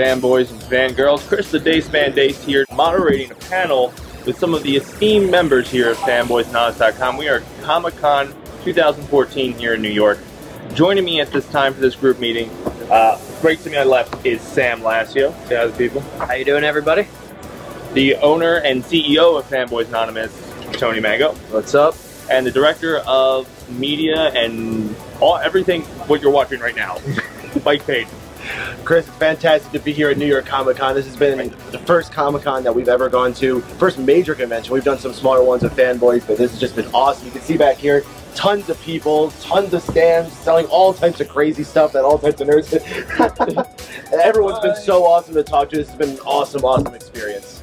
fanboys and fangirls. Chris the Daceman Dace here, moderating a panel with some of the esteemed members here at fanboysanonymous.com. We are at Comic Con 2014 here in New York. Joining me at this time for this group meeting, uh, right to my left is Sam Lassio. Say hi to the people. How you doing, everybody? The owner and CEO of Fanboys Anonymous, Tony Mango. What's up? And the director of media and all everything what you're watching right now, Mike Payne. Chris, it's fantastic to be here at New York Comic Con. This has been the first Comic Con that we've ever gone to, first major convention. We've done some smaller ones with fanboys, but this has just been awesome. You can see back here, tons of people, tons of stands selling all types of crazy stuff that all types of nerds. Everyone's been so awesome to talk to. This has been an awesome, awesome experience.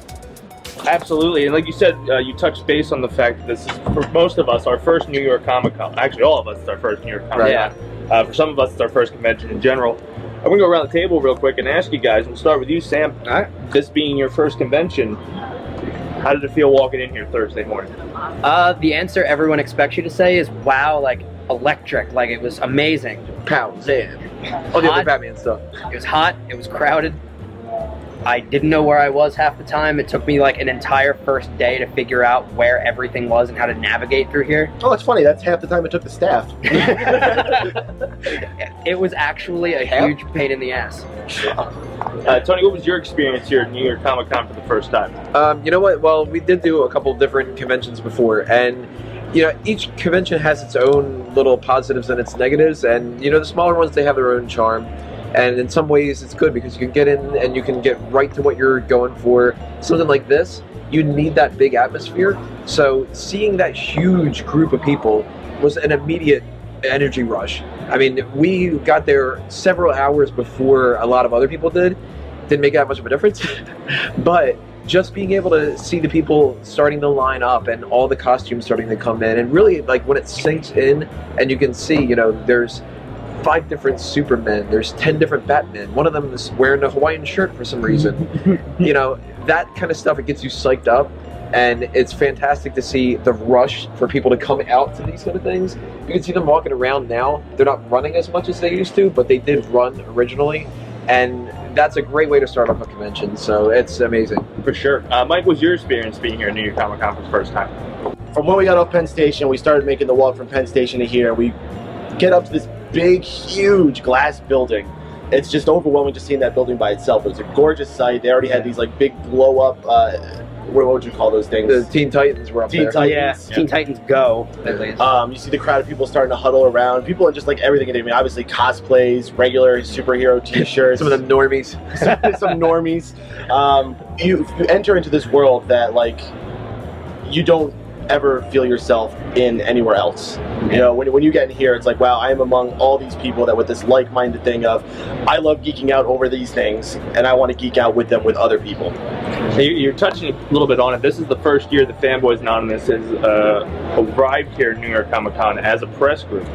Absolutely, and like you said, uh, you touched base on the fact that this is for most of us our first New York Comic Con. Actually, all of us it's our first New York Comic Con. Right. Yeah. Uh, for some of us, it's our first convention in general. I'm gonna go around the table real quick and ask you guys. We'll start with you, Sam. All right. This being your first convention, how did it feel walking in here Thursday morning? Uh, the answer everyone expects you to say is wow, like electric, like it was amazing. Pounds, damn. All the other Batman stuff. It was hot, it was crowded. I didn't know where I was half the time. It took me like an entire first day to figure out where everything was and how to navigate through here. Oh, it's funny. That's half the time it took the staff. It was actually a Half? huge pain in the ass. Uh, Tony, what was your experience here at New York Comic Con for the first time? Um, you know what? Well, we did do a couple different conventions before, and you know, each convention has its own little positives and its negatives, and you know, the smaller ones they have their own charm. And in some ways, it's good because you can get in and you can get right to what you're going for. Something like this, you need that big atmosphere. So seeing that huge group of people was an immediate energy rush. I mean, we got there several hours before a lot of other people did. Didn't make that much of a difference, but just being able to see the people starting to line up and all the costumes starting to come in, and really like when it sinks in, and you can see, you know, there's five different Supermen, there's ten different Batmen. One of them is wearing a Hawaiian shirt for some reason. you know, that kind of stuff. It gets you psyched up. And it's fantastic to see the rush for people to come out to these kind of things. You can see them walking around now. They're not running as much as they used to, but they did run originally. And that's a great way to start off a convention. So it's amazing. For sure. Uh, Mike, what was your experience being here at New York Comic Con for the first time? from when we got off Penn Station, we started making the walk from Penn Station to here. We get up to this big, huge glass building. It's just overwhelming just seeing that building by itself. It was a gorgeous sight. They already had these like big blow up. Uh, what what would you call those things? The Teen Titans were up Teen there. Titans. Yeah, Teen Titans Go. Um, you see the crowd of people starting to huddle around. People are just like everything. I mean, obviously cosplays, regular superhero T-shirts, Some of the normies. some normies. Um, you you enter into this world that like you don't ever feel yourself in anywhere else. You know, when, when you get in here, it's like, wow, I am among all these people that with this like-minded thing of, I love geeking out over these things, and I want to geek out with them with other people. So you- You're touching a little bit on it. This is the first year that Fanboys Anonymous has uh, arrived here at New York Comic Con as a press group.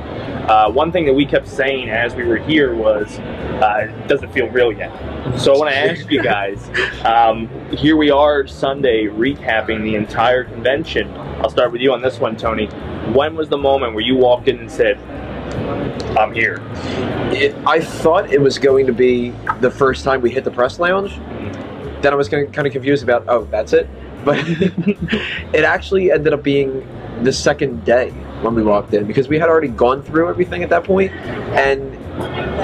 Uh, one thing that we kept saying as we were here was, uh, it doesn't feel real yet. So I want to ask you guys, um, here we are Sunday recapping the entire convention. I'll start with you on this one, Tony. When was the moment where you walked in and said, I'm here? It, I thought it was going to be the first time we hit the press lounge. Then I was kind of, kind of confused about, oh, that's it. But it actually ended up being the second day when we walked in because we had already gone through everything at that. And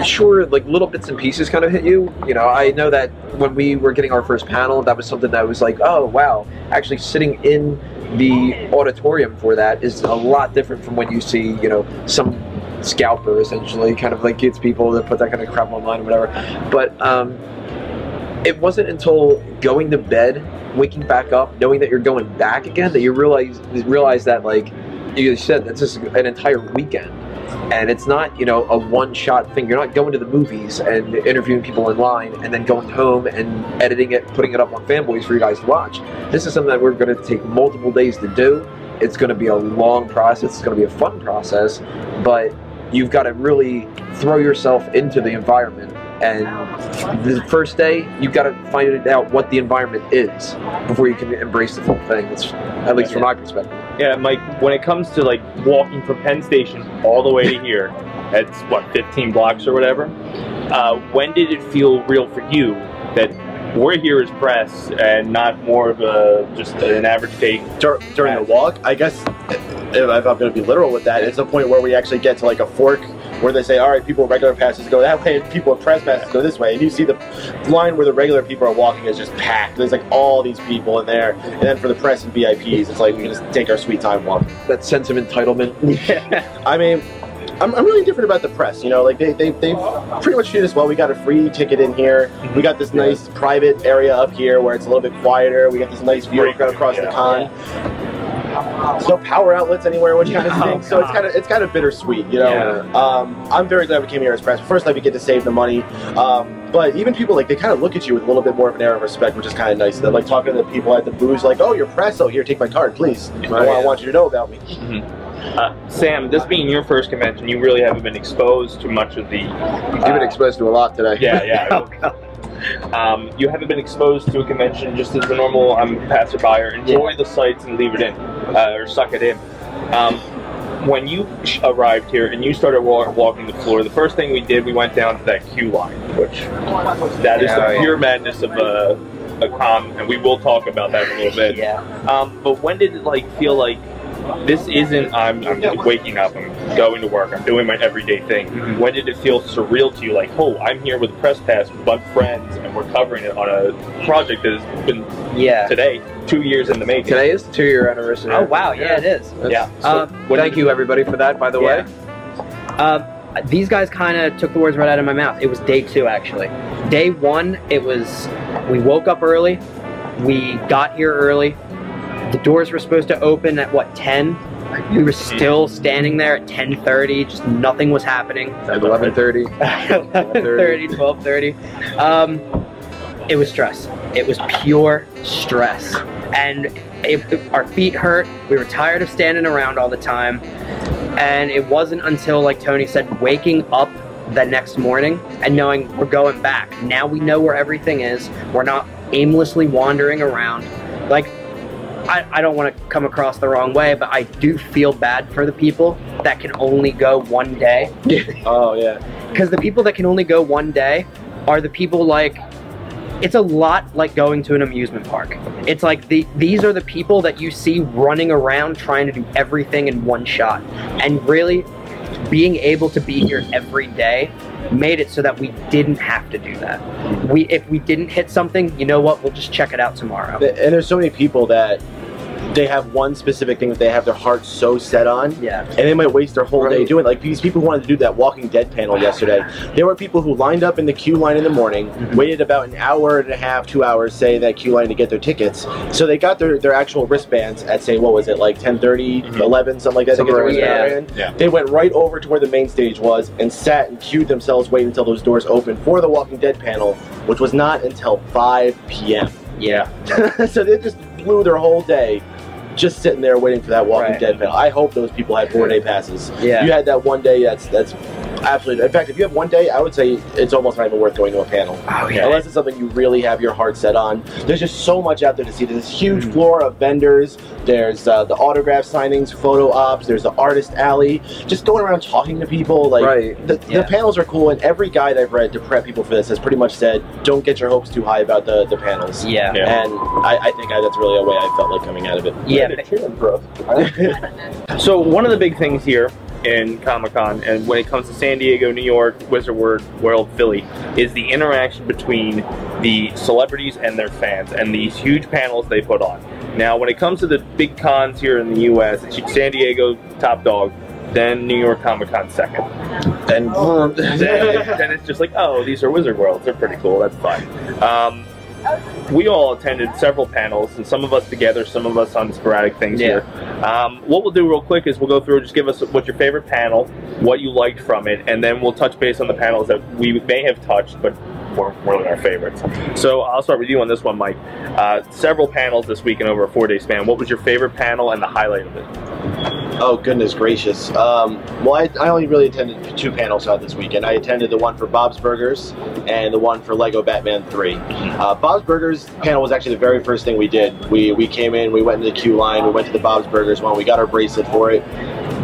sure, like little bits and pieces kind of hit you. You know, I know that when we were getting our first panel, that was something that was like, oh, wow, actually sitting in the auditorium for that is a lot different from when you see, you know, some scalper essentially kind of like gets people that put that kind of crap online or whatever but um, it wasn't until going to bed waking back up knowing that you're going back again that you realize realize that like you said that's just an entire weekend and it's not you know a one shot thing. You're not going to the movies and interviewing people in line and then going home and editing it putting it up on fanboys for you guys to watch. This is something that we're going to take multiple days to do. It's going to be a long process. It's going to be a fun process but you've got to really throw yourself into the environment and the first day you've got to find out what the environment is before you can embrace the full thing at least from my perspective Yeah, Mike, when it comes to like walking from Penn Station all the way to here, it's what, 15 blocks or whatever? Uh, when did it feel real for you that we're here as press and not more of a just an average day. Dur- during the walk, I guess if I'm going to be literal with that, it's a point where we actually get to like a fork where they say, all right, people with regular passes go that way, and people with press passes go this way. And you see the line where the regular people are walking is just packed. There's like all these people in there. And then for the press and VIPs, it's like we can just take our sweet time walk. That sense of entitlement. I mean, I'm, I'm really different about the press. You know, like they, they, they pretty much treat us well. We got a free ticket in here. Mm-hmm. We got this nice private area up here where it's a little bit quieter. We got this nice view across the yeah. con. There's no power outlets anywhere, which kind of Oh, stinks. So it's kind of it's kind of bittersweet, you know. Yeah. Um, I'm very glad we came here as press. First, like we get to save the money. Um, but even people like they kind of look at you with a little bit more of an air of respect, which is kind of nice. They're like talking to the people at the booths, like, "Oh, you're press. Oh, here, take my card, please. I, want, I want you to know about me." Uh, Sam, this being your first convention, you really haven't been exposed to much of the. You've been exposed to a lot today. Yeah, yeah. Um, you haven't been exposed to a convention just as a normal I'm a passerby or enjoy the sights and leave it in uh, or suck it in. Um, when you arrived here and you started wa- walking the floor, the first thing we did, we went down to that queue line, which that is Yeah, the yeah. pure madness of a, a con, and we will talk about that in a little bit. Yeah. Um, but when did it like feel like this isn't I'm, I'm waking up, I'm going to work, I'm doing my everyday thing. Mm-hmm. When did it feel surreal to you? Like, oh, I'm here with press pass with a bunch of friends, and we're covering it on a project that has been Yeah. today two years in the making. Today is two year anniversary. Oh wow, yeah, it is. That's- Yeah. So, Um, thank you everybody for that, by the way. Uh, these guys kind of took the words right out of my mouth. It was day two, actually. Day one, it was we woke up early, we got here early. The doors were supposed to open at what ten. We were still standing there at 10:30. Just nothing was happening. At 11:30. 11:30, 12:30. Um, it was stress. It was pure stress, and it, it- our feet hurt. We were tired of standing around all the time, and it wasn't until, like Tony said, waking up the next morning and knowing we're going back. Now we know where everything is. We're not aimlessly wandering around. Like, I, I don't want to come across the wrong way, but I do feel bad for the people that can only go one day. Oh yeah. because the people that can only go one day are the people like it's a lot like going to an amusement park. It's like the these are the people that you see running around trying to do everything in one shot. And really being able to be here every day made it so that we didn't have to do that. We if we didn't hit something you know what? We'll just check it out tomorrow. And there's so many people that they have one specific thing that they have their heart so set on, yeah and they might waste their whole day doing it. Like these people who wanted to do that Walking Dead panel yesterday. There were people who lined up in the queue line in the morning, Mhm. waited about an hour and a half, two hours, say that queue line to get their tickets. So they got their, their actual wristbands at say what was it like 10:30, Mhm. 11, something like that. to get their Somewhere around wristband Yeah. They went right over to where the main stage was and sat and queued themselves, waiting until those doors opened for the Walking Dead panel, which was not until 5 p.m. yeah so they just blew their whole day just sitting there waiting for that Walking Right. Dead panel. I hope those people had four day passes. yeah You had that one day. That's that's absolutely. In fact, if you have one day, I would say it's almost not even worth going to a panel. oh yeah. Unless it's something you really have your heart set on. There's just so much out there to see. There's this huge Mm. floor of vendors. There's uh, the autograph signings, photo ops. There's the artist alley. Just going around talking to people. Like Right. the, Yeah. the panels are cool, and every guide I've read to prep people for this has pretty much said, "Don't get your hopes too high about the the panels." yeah Yeah. And I, I think I, that's really a way I felt like coming out of it. yeah They're cheering for us. So one of the big things here in Comic Con, and when it comes to San Diego, New York, Wizard World, World, Philly, is the interaction between the celebrities and their fans, and these huge panels they put on. Now, when it comes to the big cons here in the U.S., San Diego top dog, then New York Comic Con second. and then, then it's just like, oh, these are Wizard Worlds. They're pretty cool. That's fine. Um, we all attended several panels, and some of us together, some of us on sporadic things Yeah. here. Um, what we'll do real quick is we'll go through, just give us what's your favorite panel, what you liked from it, and then we'll touch base on the panels that we may have touched, but weren't really our favorites. So I'll start with you on this one, Mike. Uh, several panels this week over a four-day span. What was your favorite panel and the highlight of it? Oh goodness gracious! Um, well, I, I only really attended two panels out this weekend. I attended the one for Bob's Burgers and the one for Lego Batman Three. Uh, Bob's Burgers panel was actually the very first thing we did. We we came in, we went into the queue line, we went to the Bob's Burgers one, we got our bracelet for it.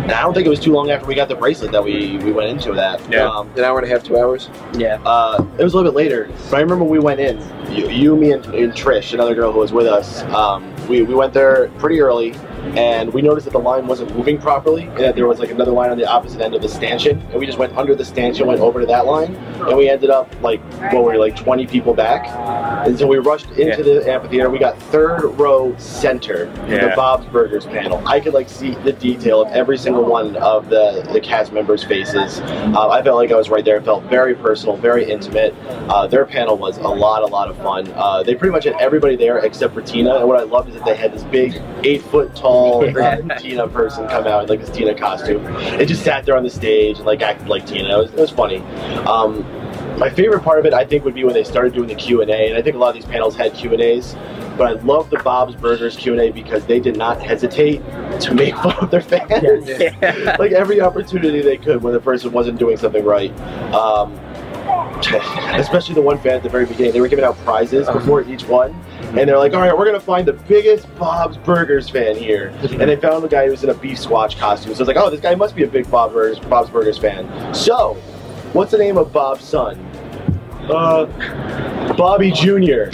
And I don't think it was too long after we got the bracelet that we, we went into that. Yeah. Um, An hour and a half, two hours. yeah uh, it was a little bit later, but I remember we went in you, you, me, and, and Trish, another girl who was with us, um, we, we went there pretty early and we noticed that the line wasn't moving properly and that there was like another line on the opposite end of the stanchion. And we just went under the stanchion went over to that line and we ended up like what were we like 20 people back? And so we rushed into Yeah. the amphitheater. We got third row center for the bob's burgers panel. I could like see the detail of every single one of the the cast members faces. Uh, i felt like i was right there. It felt very personal very intimate. Uh, their panel was a lot a lot of fun. Uh, they pretty much had everybody there except for tina. And what i loved is that they had this big eight foot tall uh, Tina person come out in like this Tina costume. It just sat there on the stage and like acted like Tina. It was, it was funny. Um, my favorite part of it, I think, would be when they started doing the Q and A, and I think a lot of these panels had Q and As. But I love the Bob's Burgers Q and A because they did not hesitate to make fun of their fans. Yeah. like every opportunity they could when the person wasn't doing something right. Um, especially the one fan at the very beginning, they were giving out prizes before each one, and they're like, "All right, we're gonna find the biggest Bob's Burgers fan here," and they found a guy who was in a Beefsquatch costume. So I was like, "Oh, this guy must be a big Bob Burgers, Bob's Burgers fan." So, what's the name of Bob's son? Uh, Bobby Jr.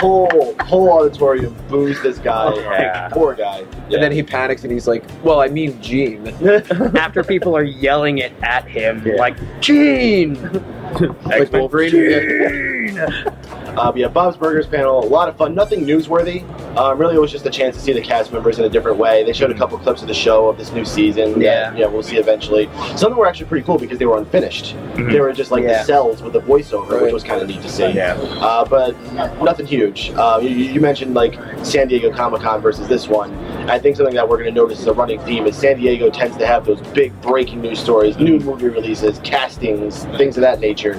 whole whole auditorium boos this guy. Yeah. Poor guy. And then he panics and he's like, "Well, I mean, Gene." After people are yelling it at him, Yeah. like, Gene! Like Wolverine. Gene! Uh, but yeah, Bob's Burgers panel, a lot of fun. Nothing newsworthy. Um, really, it was just a chance to see the cast members in a different way. They showed a couple clips of the show of this new season. Yeah. that, yeah, we'll see eventually. Some of them were actually pretty cool because they were unfinished. Mhm. They were just like Yeah. the cells with the voiceover, which was kind of neat to see. Yeah. Uh, but nothing huge. Uh, you, you mentioned like San Diego Comic Con versus this one. I think something that we're going to notice as a running theme is San Diego tends to have those big breaking news stories, new movie releases, castings, things of that nature.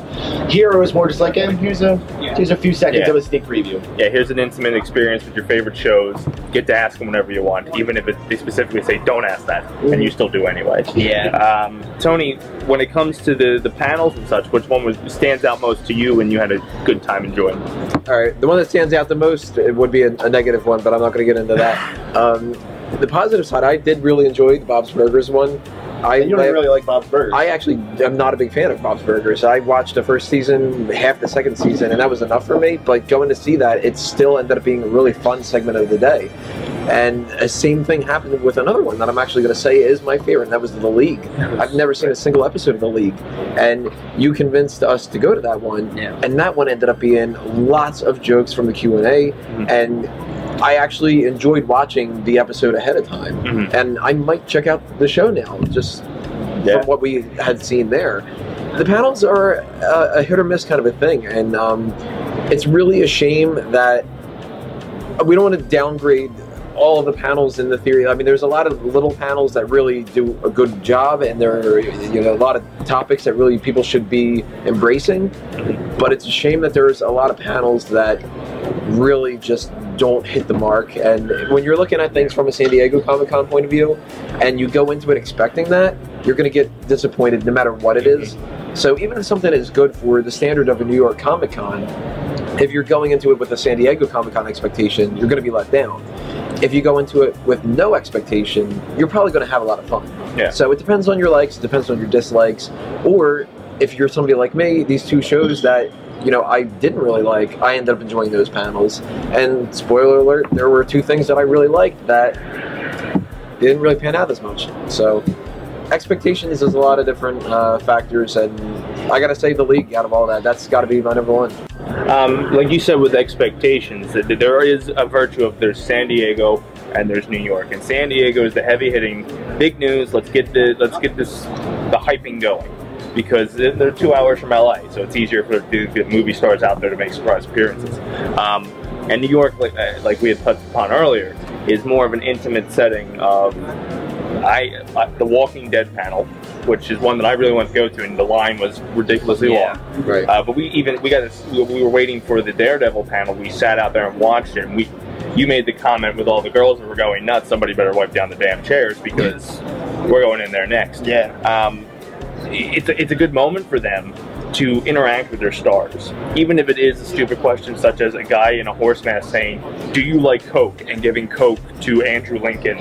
Here it was more just like, eh, here's a here's a few seconds Yeah. of a sneak preview. Yeah, here's an intimate experience with your favorite shows. Get to ask them whenever you want, even if it, they specifically say don't ask that, and you still do anyway. Yeah. Um, Tony, when it comes to the, the panels and such, which one was stands out most to you and you had a good time enjoying? All right, the one that stands out the most it would be a, a negative one, but I'm not going to get into that. Um, the positive side, I did really enjoy the Bob's Burgers one. I You don't I- really like Bob's Burgers. I actually am not a big fan of Bob's Burgers. I watched the first season, half the second season, and that was enough for me. But going to see that, it still ended up being a really fun segment of the day. And the same thing happened with another one that I'm actually going to say is my favorite, and that was The League. I've never seen a single episode of The League, and you convinced us to go to that one, Yeah. and that one ended up being lots of jokes from the Q and A, Mhm. and I actually enjoyed watching the episode ahead of time Mhm. and I might check out the show now, just Yeah. from what we had seen there. The panels are a, a hit or miss kind of a thing, and um, it's really a shame that we don't want to downgrade all of the panels in the theory. I mean, there's a lot of little panels that really do a good job, and there are you know a lot of topics that really people should be embracing. But it's a shame that there's a lot of panels that really just don't hit the mark. And when you're looking at things from a San Diego Comic Con point of view, and you go into it expecting that, you're going to get disappointed no matter what it is. So even if something is good for the standard of a New York Comic Con, if you're going into it with a San Diego Comic Con expectation, you're going to be let down. If you go into it with no expectation, you're probably going to have a lot of fun. Yeah. So it depends on your likes, it depends on your dislikes, or if you're somebody like me, these two shows that you know I didn't really like, I ended up enjoying those panels. And spoiler alert, there were two things that I really liked that didn't really pan out as much. So expectations is a lot of different uh, factors, and I gotta say the league out of all that, that's got to be my number one. Um, like you said with expectations, there is a virtue of there's San Diego and there's New York, and San Diego is the heavy hitting, big news. Let's get the let's get this the hyping going because they're they're two hours from LA, so it's easier for the, the movie stars out there to make surprise appearances. Um, and New York, like uh, like we had touched upon earlier, is more of an intimate setting of I uh, the Walking Dead panel, which is one that I really want to go to, and the line was ridiculously Yeah. long. Right. Uh, but we even we got this, we we were waiting for the Daredevil panel. We sat out there and watched it. And we you made the comment with all the girls that were going nuts. Somebody better wipe down the damn chairs because we're going in there next. Yeah. Um, it's a, it's a good moment for them to interact with their stars, even if it is a stupid question such as a guy in a horse mask saying, "Do you like Coke?" and giving Coke to Andrew Lincoln,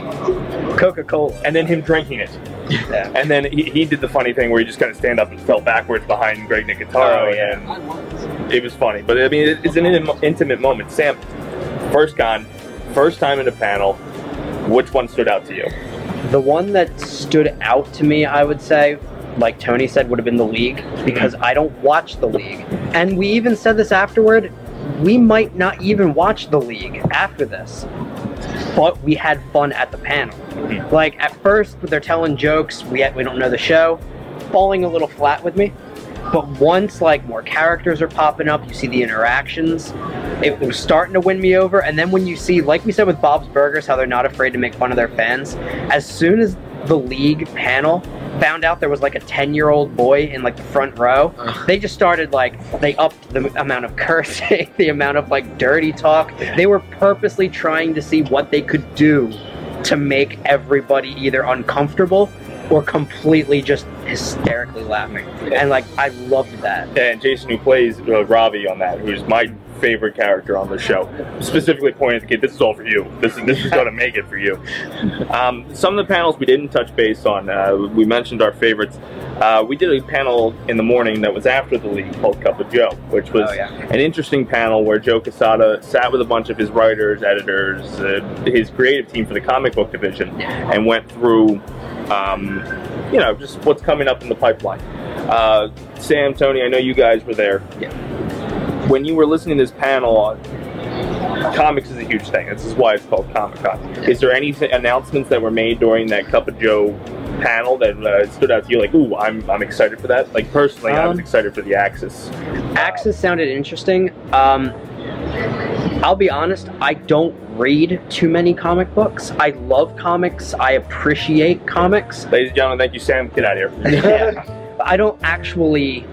Coca Cola. and then him drinking it. Yeah. And then he, he did the funny thing where he just kind of stand up and fell backwards behind Greg Nicotero. Oh, yeah. and it was funny. But I mean, it- it's an intim- intimate moment. Sam, first con, first time in a panel. Which one stood out to you? The one that stood out to me, I would say, like Tony said, would have been the league because I don't watch the league. And we even said this afterward. We might not even watch the league after this. But we had fun at the panel. Mhm. Like at first, they're telling jokes. We we don't know the show, falling a little flat with me. But once like more characters are popping up, you see the interactions. It was starting to win me over. And then when you see, like we said with Bob's Burgers, how they're not afraid to make fun of their fans. As soon as the league panel found out there was like a 10 year old boy in like the front row, Ugh. they just started like, they upped the amount of cursing, the amount of like dirty talk. They were purposely trying to see what they could do to make everybody either uncomfortable or completely just hysterically laughing. And like, I loved that. And Jason, who plays uh, Rafi on that, who's my favorite character on the show, specifically pointed at the kid, "This is all for you. This is this is going to make it for you." Um, some of the panels we didn't touch base on. Uh, we mentioned our favorites. Uh, we did a panel in the morning that was after the league called Cup of Joe, which was Oh, yeah. an interesting panel where Joe Quesada sat with a bunch of his writers, editors, uh, his creative team for the comic book division, and went through, um, you know, just what's coming up in the pipeline. Uh, Sam, Tony, I know you guys were there. Yeah. When you were listening to this panel, comics is a huge thing. This is why it's called Comic Con. Is there any th- announcements that were made during that Cup of Joe panel that uh, stood out to you? Like, ooh, I'm, I'm excited for that. Like personally, I was Um, excited for the Axis. Axis sounded interesting. Um, I'll be honest, I don't read too many comic books. I love comics. I appreciate comics. Ladies and gentlemen, thank you, Sam. Get out of here. Yeah. I don't actually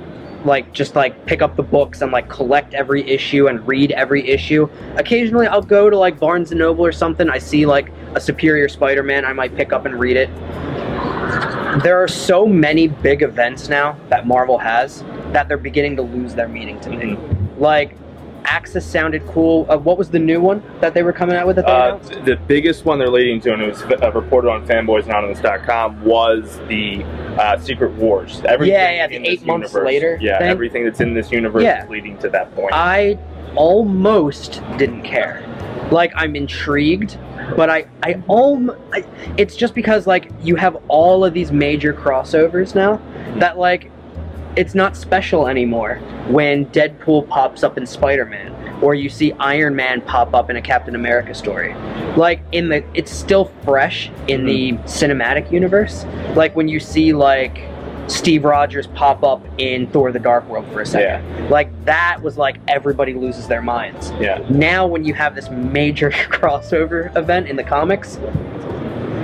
like just like pick up the books and like collect every issue and read every issue. Occasionally I'll go to like Barnes and Noble or something. I see like a Superior Spider-Man, I might pick up and read it. There are so many big events now that Marvel has that they're beginning to lose their meaning to me. Mm-hmm. Like Axis sounded cool. Uh, what was the new one that they were coming out with Uh, the biggest one they're leading to, and it was uh, reported on fanboysanonymous.com, was the uh, Secret Wars. Everything Yeah, yeah, the eight months universe- later Yeah, thing. everything that's in this universe Yeah. is leading to that point. I almost didn't care. Like I'm intrigued, but I I almost it's just because like you have all of these major crossovers now that like it's not special anymore when Deadpool pops up in Spider-Man or you see Iron Man pop up in a Captain America story. Like in the it's still fresh in the hmm. cinematic universe. Like when you see like Steve Rogers pop up in Thor the Dark World for a second. Yeah. Like that was like everybody loses their minds. yeah. Now when you have this major crossover event in the comics,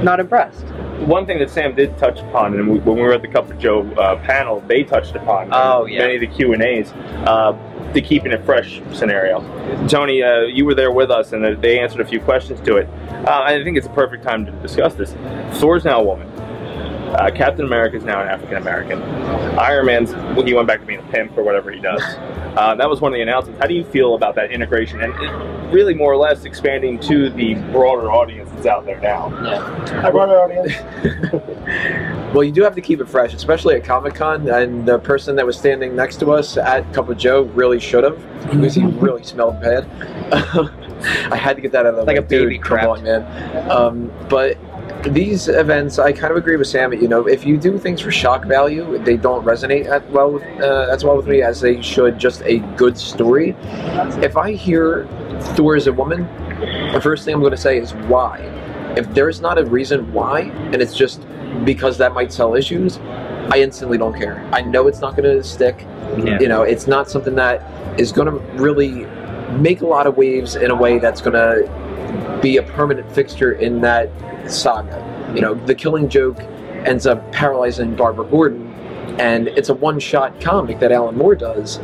not impressed. One thing that Sam did touch upon, and we, when we were at the Cup of Joe uh, panel, they touched upon Oh, yeah. many of the Q and A's, uh, the keeping it fresh scenario. Tony, uh, you were there with us, and they answered a few questions to it. Uh, I think it's a perfect time to discuss this. Thor's now a woman. Uh, Captain America is now an African American. Iron Man's well, he went back to being a pimp or whatever he does. Uh, that was one of the announcements. How do you feel about that integration and it really more or less expanding to the broader audience that's out there now? I brought our audience. Well, you do have to keep it fresh, especially at Comic Con. And the person that was standing next to us at Cup of Joe really should have, because he really smelled bad. I had to get that out of the Like way. a baby Dude, come on, man. Um, but these events, I kind of agree with Sam. You know, if you do things for shock value, they don't resonate at well with, uh, as well with me as they should. Just a good story. If I hear Thor is a woman, the first thing I'm going to say is why. If there's not a reason why, and it's just because that might sell issues, I instantly don't care. I know it's not going to stick. Yeah. You know, it's not something that is going to really make a lot of waves in a way that's going to be a permanent fixture in that saga. You know, the Killing Joke ends up paralyzing Barbara Gordon, and it's a one-shot comic that Alan Moore does.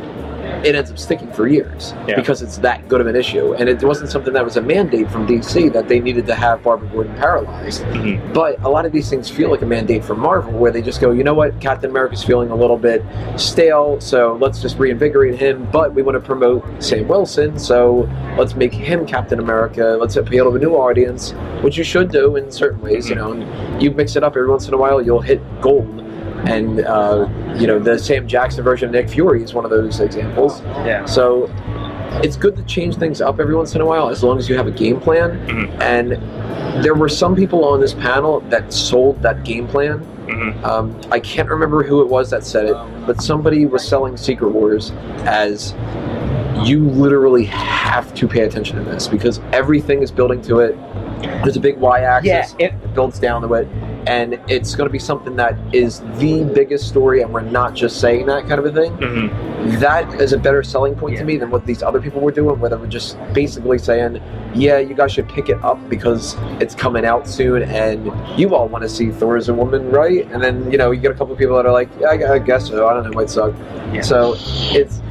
It ends up sticking for years Yeah. because it's that good of an issue, and it wasn't something that was a mandate from DC that they needed to have Barbara Gordon paralyzed. Mhm. But a lot of these things feel like a mandate from Marvel, where they just go, you know what, Captain America's feeling a little bit stale, so let's just reinvigorate him. But we want to promote Sam Wilson, so let's make him Captain America. Let's appeal to a new audience, which you should do in certain ways. You know, and you mix it up every once in a while, you'll hit gold. And uh, you know the Sam Jackson version of Nick Fury is one of those examples. Yeah. So it's good to change things up every once in a while as long as you have a game plan. Mhm. And there were some people on this panel that sold that game plan. Mhm. Um, I can't remember who it was that said it, but somebody was selling Secret Wars as you literally have to pay attention to this because everything is building to it. There's a big y-axis. Yeah, it- it builds down to it, and it's going to be something that is the biggest story, and we're not just saying that kind of a thing. Mhm. That is a better selling point to me than what these other people were doing, where they were just basically saying, "Yeah, you guys should pick it up because it's coming out soon, and you all want to see Thor as a woman, right?" And then you know you get a couple of people that are like, "Yeah, I, I guess so. I don't know, it might suck." Yeah. So it's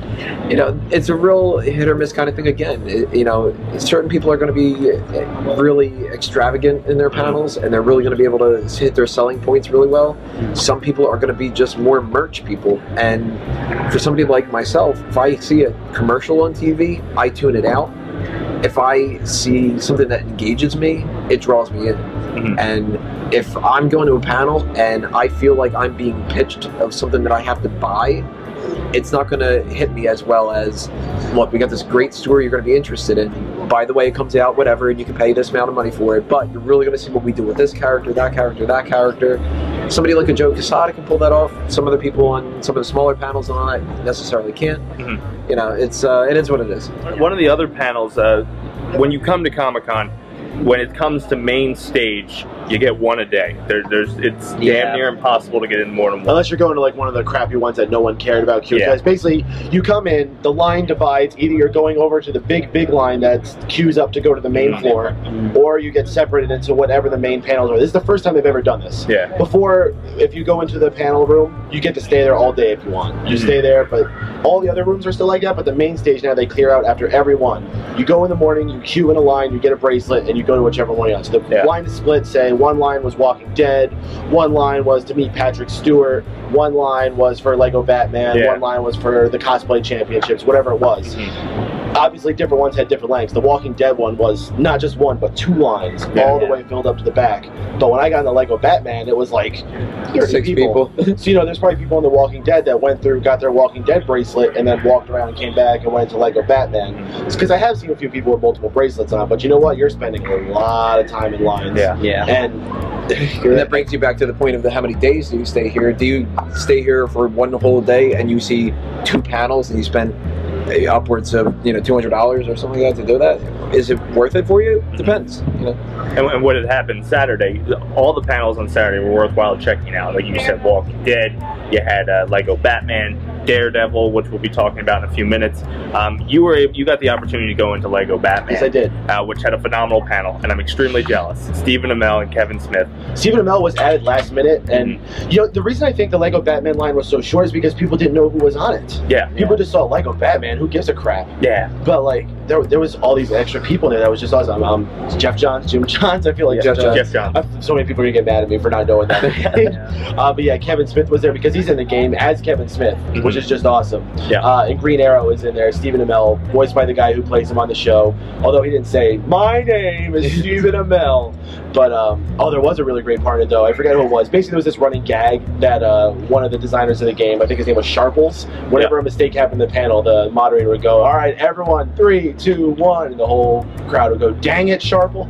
you know it's a real hit or miss kind of thing again. It- you know, certain people are going to be really extravagant in their panels, and they're really going to be able to hit their selling points really well. Some people are going to be just more merch people, and for somebody like myself, if I see a commercial on TV, I tune it out. If I see something that engages me, it draws me in. Mhm. And if I'm going to a panel and I feel like I'm being pitched of something that I have to buy, it's not going to hit me as well as, look, we got this great story you're going to be interested in. By the way, it comes out, whatever, and you can pay this amount of money for it, but you're really going to see what we do with this character, that character, that character. Somebody like a Joe Quesada can pull that off. Some other people on some of the smaller panels and all that necessarily can't. Mhm. You know, it's uh, it is what it is. One of the other panels, uh, when you come to Comic Con, when it comes to main stage, you get one a day. There, there's it's Yeah. damn near impossible to get in more than one. Unless you're going to like one of the crappy ones that no one cared about. Queues. Yeah. Basically, you come in, the line divides. Either you're going over to the big, big line that queues up to go to the main Mhm. floor, or you get separated into whatever the main panels are. This is the first time they've ever done this. Yeah. Before, if you go into the panel room, you get to stay there all day if you want. You Mhm. stay there, but all the other rooms are still like that. But the main stage now they clear out after every one. You go in the morning, you queue in a line, you get a bracelet, and you go to whichever one you want. So the Yeah. line is split. Say one line was Walking Dead, one line was to meet Patrick Stewart, one line was for Lego Batman, Yeah. one line was for the cosplay championships, whatever it was. Mhm. Obviously, different ones had different lengths. The Walking Dead one was not just one, but two lines, Yeah. all the way filled up to the back. But when I got in the Lego Batman, it was like 30 Six people. people. So you know, there's probably people in the Walking Dead that went through, got their Walking Dead bracelet, and then walked around and came back and went to Lego Batman. It's because I have seen a few people with multiple bracelets on, but you know what? You're spending a lot of time in lines. Yeah. Yeah. And And that brings you back to the point of the how many days do you stay here? Do you stay here for one whole day and you see two panels and you spend uh, upwards of you know two hundred dollars or something like that to do that? Is it worth it for you? Depends. You know. And, and what had happened Saturday, all the panels on Saturday were worthwhile checking out. Like you said, Walking Dead, you had uh, Lego Batman, Daredevil, which we'll be talking about in a few minutes. Um, you were able, you got the opportunity to go into Lego Batman, yes, I did. uh, which had a phenomenal panel, and I'm extremely jealous. Stephen Amell and Kevin Smith. Stephen Amell was added last minute, and you know the reason I think the Lego Batman line was so short is because people didn't know who was on it. Yeah, People just saw Lego Batman. Who gives a crap? yeah, But like there, there was all these extra people in there that was just awesome. Um, Geoff Johns, Jim Johns. I feel like Yeah, Geoff Johns. Geoff Johns. So many people are gonna get mad at me for not knowing that. uh, but yeah, Kevin Smith was there because he's in the game as Kevin Smith, which is just awesome. Yeah. Uh, and Green Arrow is in there. Stephen Amell, voiced by the guy who plays him on the show. Although he didn't say my name is Stephen Amell, but um, oh, there was a really great part in it though. I forget who it was. Basically, there was this running gag that uh, one of the designers of the game, I think his name was Sharples. Whenever a mistake happened in the panel, the moderator would go, "All right, everyone, three, two, one," and the whole crowd would go, "Dang it, Sharples!"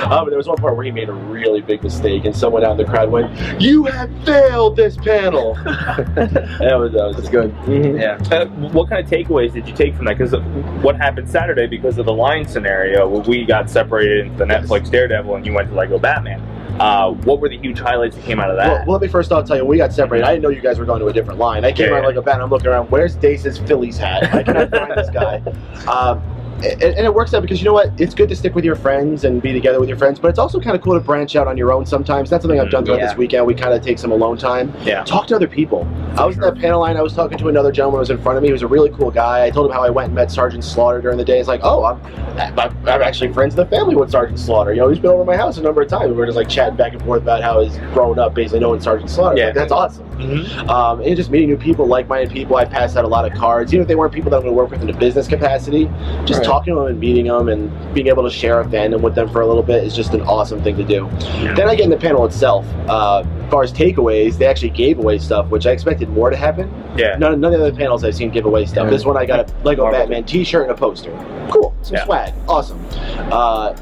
Uh, but there was one part where he made a really big mistake, and someone out in the crowd went, "You have failed this panel." that was that was That's good. Yeah. Uh, what kind of takeaways did you take from that? Because what happened Saturday, because of the line scenario, where we got separated into the Netflix Daredevil and you went to Lego Batman. Uh, what were the huge highlights that came out of that? well, let me first off tell you, when we got separated. I didn't know you guys were going to a different line. I came Yeah, out yeah. like a bat. and I'm looking around. Where's Dace's Phillies hat? I cannot find this guy. Um, and, and it works out because you know what? It's good to stick with your friends and be together with your friends, but it's also kind of cool to branch out on your own sometimes. That's something I've done mm-hmm. throughout Yeah. this weekend. We kind of take some alone time. yeah. Talk to other people. I was in that panel line. I was talking to another gentleman who was in front of me. He was a really cool guy. I told him how I went and met Sergeant Slaughter during the day. It's like, oh, I'm, I'm, I'm actually friends with the family with Sergeant Slaughter. You know, he's been over to my house a number of times. We were just like chatting back and forth about how he's grown up, basically knowing Sergeant Slaughter. Yeah. Like, that's awesome. Mhm. Um, and just meeting new people, like-minded people. I passed out a lot of cards, even if they weren't people that I'm going to work with in a business capacity. Just Right. talking to them and meeting them and being able to share a fandom with them for a little bit is just an awesome thing to do. Then I get in the panel itself. Uh, as far as takeaways, they actually gave away stuff, which I expected more to happen. Yeah. None, none of the other panels I've seen give away stuff. Yeah. This one I got a Lego Marvel. Batman T-shirt and a poster. Cool, some Yeah. swag, awesome. Uh,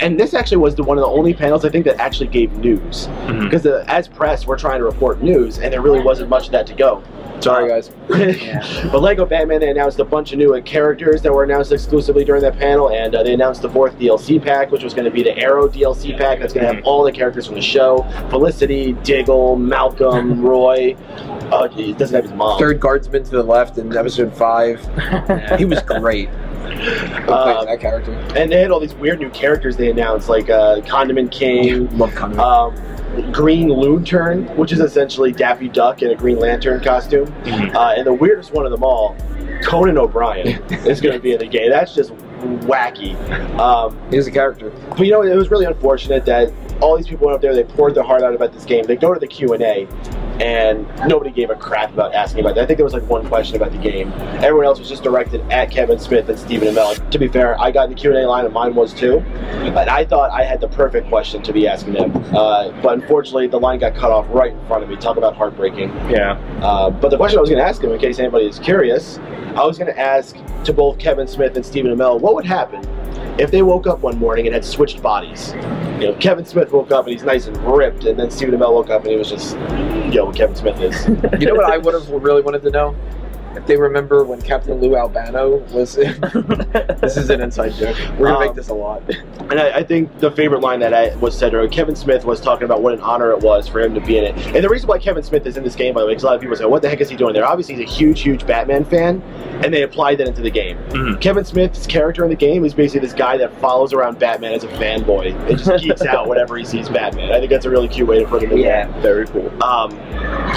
and this actually was the, one of the only panels I think that actually gave news Mhm. because uh, as press we're trying to report news and there really wasn't much of that to go. Sorry, guys. but Lego Batman, they announced a bunch of new uh, characters that were announced exclusively during that panel, and uh, they announced the fourth DLC pack, which was going to be the Arrow DLC pack. That's going to have all the characters from the show: Felicity, Diggle, Malcolm, Roy. Uh, he doesn't have his mom. Third guardsman to the left in episode five. He was great. Uh, that character? And they had all these weird new characters they announced, like uh, Condiment King, Love Condiment. um, Green Lantern, which is essentially Daffy Duck in a Green Lantern costume. Mhm. Uh, and the weirdest one of them all, Conan O'Brien, is going to be in the game. That's just wacky. Um, He's a character. but you know, it was really unfortunate that all these people went up there. They poured their heart out about this game. They go to the Q and nobody gave a crap about asking about that. I think there was like one question about the game. Everyone else was just directed at Kevin Smith and Stephen Amell. To be fair, I got in the Q and A line, and mine was too. But I thought I had the perfect question to be asking them. Uh, but unfortunately, the line got cut off right in front of me. Talk about heartbreaking. Yeah. Uh, but the question I was going to ask him, in case anybody is curious, I was going to ask to both Kevin Smith and Stephen Amell, what would happen if they woke up one morning and had switched bodies? You know, Kevin Smith woke up and he's nice and ripped, and then Stephen Amell woke up and he was just, you know, what Kevin Smith is. You know what I would have really wanted to know? If they remember when Captain Lou Albano was. this is an inside joke. We're gonna Um, make this a lot. And I, I think the favorite line that I was said earlier, Kevin Smith was talking about what an honor it was for him to be in it. And the reason why Kevin Smith is in this game, by the way, because a lot of people say, what the heck is he doing there? Obviously, he's a huge, huge Batman fan, and they applied that into the game. Mhm. Kevin Smith's character in the game is basically this guy that follows around Batman as a fanboy and just geeks out whenever he sees Batman. I think that's a really cute way to put him in Yeah. Very cool. Um,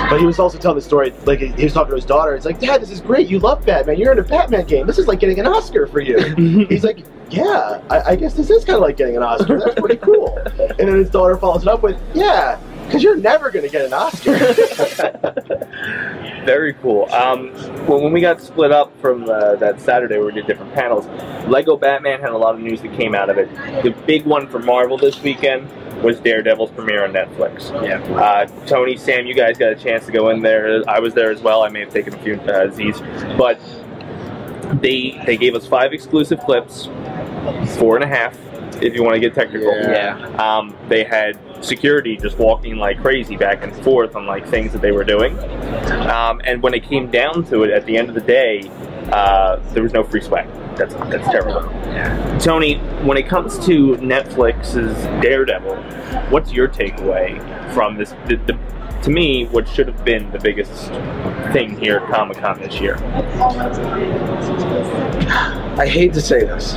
but he was also telling the story, like he was talking to his daughter. It's like, Dad, this is great. You love Batman. You're in a Batman game. This is like getting an Oscar for you. He's like, yeah, I, I guess this is kind of like getting an Oscar. That's pretty cool. And then his daughter follows it up with, yeah, because you're never going to get an Oscar. Very cool. Um, when, when we got split up from uh, that Saturday where we did different panels, Lego Batman had a lot of news that came out of it. The big one for Marvel this weekend was Daredevil's premiere on Netflix. Yeah. Uh, Tony, Sam, you guys got a chance to go in there. I was there as well. I may have taken a few uh, Z's, but they they gave us five exclusive clips, four and a half, if you want to get technical. Yeah. Um, they had security just walking like crazy back and forth on like things that they were doing. Um, and when it came down to it, at the end of the day, uh, there was no free swag. That's that's terrible. Tony, when it comes to Netflix's Daredevil, what's your takeaway from this? The, the, to me, what should have been the biggest thing here at Comic Con this year. I hate to say this.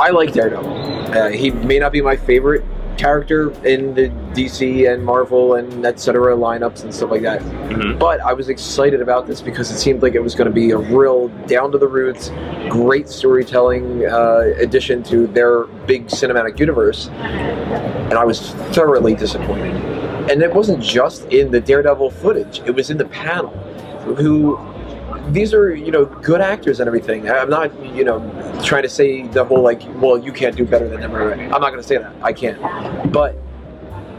I like Daredevil. Uh, he may not be my favorite character in the DC and Marvel and etc. lineups and stuff like that. Mhm. But I was excited about this because it seemed like it was going to be a real down to the roots, great storytelling uh, addition to their big cinematic universe. And I was thoroughly disappointed. And it wasn't just in the Daredevil footage, it was in the panel. Who these are, you know, good actors and everything. I'm not, you know, trying to say the whole like, well, you can't do better than them. Or I'm not going to say that. I can't. But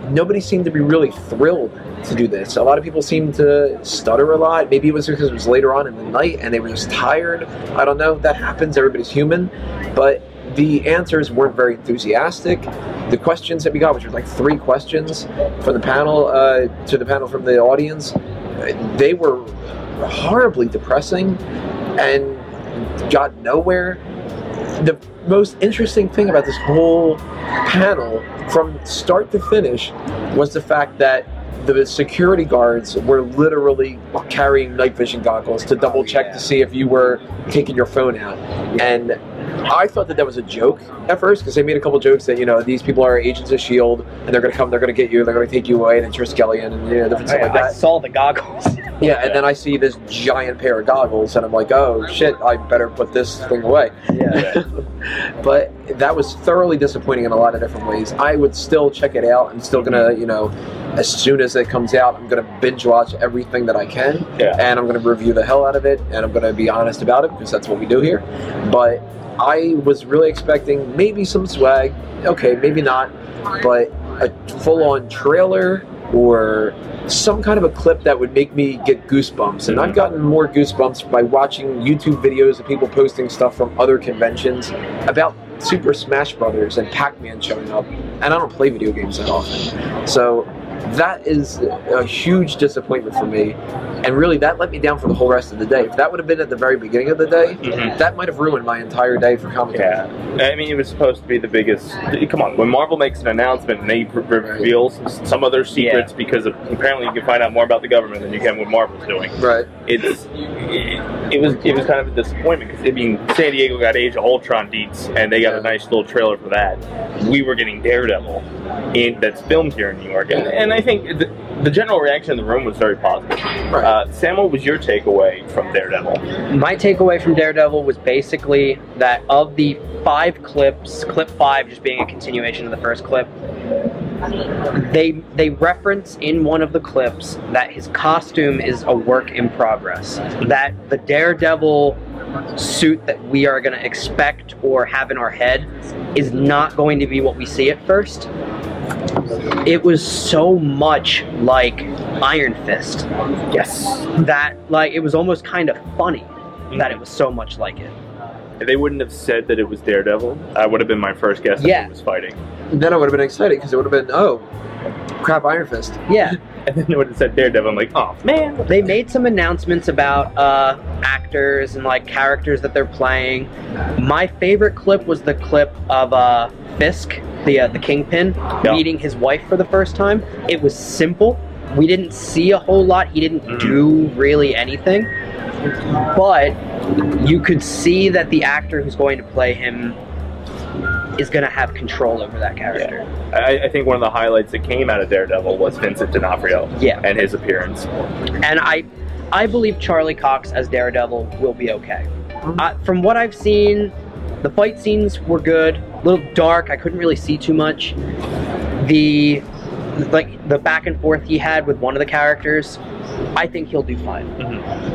nobody seemed to be really thrilled to do this. A lot of people seemed to stutter a lot. Maybe it was because it was later on in the night and they were just tired. I don't know. That happens. Everybody's human. But the answers weren't very enthusiastic. The questions that we got, which were like three questions from the panel uh, to the panel from the audience, they were horribly depressing and got nowhere. The most interesting thing about this whole panel, from start to finish, was the fact that the security guards were literally carrying night vision goggles to double check to oh, see if you were taking your phone out. And I thought that that was a joke at first because they made a couple jokes that you know these people are agents of Shield and they're gonna come, they're gonna get you, they're gonna take you away, and it's your skeleton and you know different stuff like that. I saw the goggles. Yeah, and then I see this giant pair of goggles, and I'm like, oh shit, I better put this thing away. yeah. But that was thoroughly disappointing in a lot of different ways. I would still check it out. I'm still gonna, you know, as soon as it comes out, I'm gonna binge watch everything that I can, Yeah. and I'm gonna review the hell out of it, and I'm gonna be honest about it because that's what we do here. But I was really expecting maybe some swag. Okay, maybe not, but a full-on trailer or some kind of a clip that would make me get goosebumps. And I've mm-hmm. gotten more goosebumps by watching YouTube videos of people posting stuff from other conventions about Super Smash Brothers and Pac-Man showing up. And I don't play video games that often. So that is a huge disappointment for me. And really, that let me down for the whole rest of the day. If that would have been at the very beginning of the day, Mhm. that might have ruined my entire day for Comic Con. Yeah, I mean, it was supposed to be the biggest. Come on, when Marvel makes an announcement and they re- reveal s- some of their secrets because of, apparently you can find out more about the government than you can what Marvel's doing. Right. It's it, it was it was kind of a disappointment because I mean San Diego got Age of Ultron deets and they got a nice little trailer for that. We were getting Daredevil in that's filmed here in New York, and, and I think the, the general reaction in the room was very positive. Right. Uh, Sam, what was your takeaway from Daredevil? My takeaway from Daredevil was basically that of the five clips, clip five just being a continuation of the first clip, they they reference in one of the clips that his costume is a work in progress. That the Daredevil suit that we are going to expect or have in our head is not going to be what we see at first. It was so much like Iron Fist Yes, that like it was almost kind of funny that it was so much like it. if they wouldn't have said that it was Daredevil, that would have been my first guess that Yeah. he was fighting. Then I would have been excited because it would have been, oh, crap, Iron Fist. Yeah, And then it would have said Daredevil. I'm like, oh man. they made some announcements about uh, actors and like characters that they're playing. My favorite clip was the clip of uh, Fisk, the uh, the Kingpin, Yeah. meeting his wife for the first time. It was simple. We didn't see a whole lot. He didn't Mhm. do really anything, but you could see that the actor who's going to play him is going to have control over that character. I, I think one of the highlights that came out of Daredevil was Vincent D'Onofrio Yeah. and his appearance. and I, I believe Charlie Cox as Daredevil will be okay. Uh, from what I've seen, the fight scenes were good. A little dark. I couldn't really see too much. The like the back and forth he had with one of the characters, I think he'll do fine.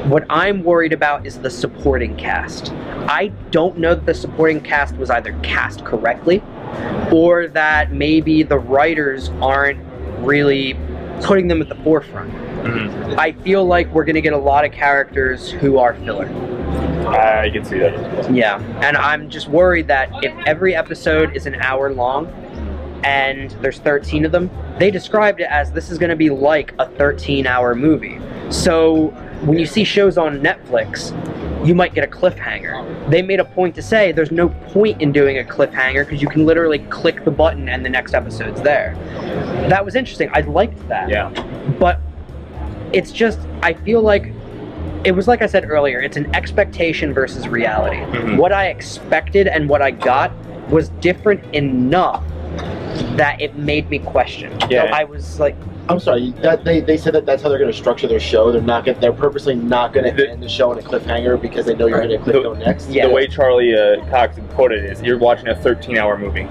What I'm worried about is the supporting cast. I don't know that the supporting cast was either cast correctly or that maybe the writers aren't really putting them at the forefront. Mhm. I feel like we're going to get a lot of characters who are filler. I can see that. Yeah, and I'm just worried that if every episode is an hour long and there's 13 of them, they described it as this is going to be like a 13 hour movie. So when you see shows on Netflix, you might get a cliffhanger. They made a point to say there's no point in doing a cliffhanger because you can literally click the button and the next episode's there. That was interesting. I liked that Yeah. but it's just I feel like it was like I said earlier, it's an expectation versus reality. Mhm. What I expected and what I got was different enough that it made me question. Yeah. I was like, I'm sorry. That they, they said that that's how they're going to structure their show. They're not going. They're purposely not going to end the show in a cliffhanger because they know you're going to click The- go next. Yeah. The way Charlie uh, Cox quoted it is you're watching a 13 hour movie,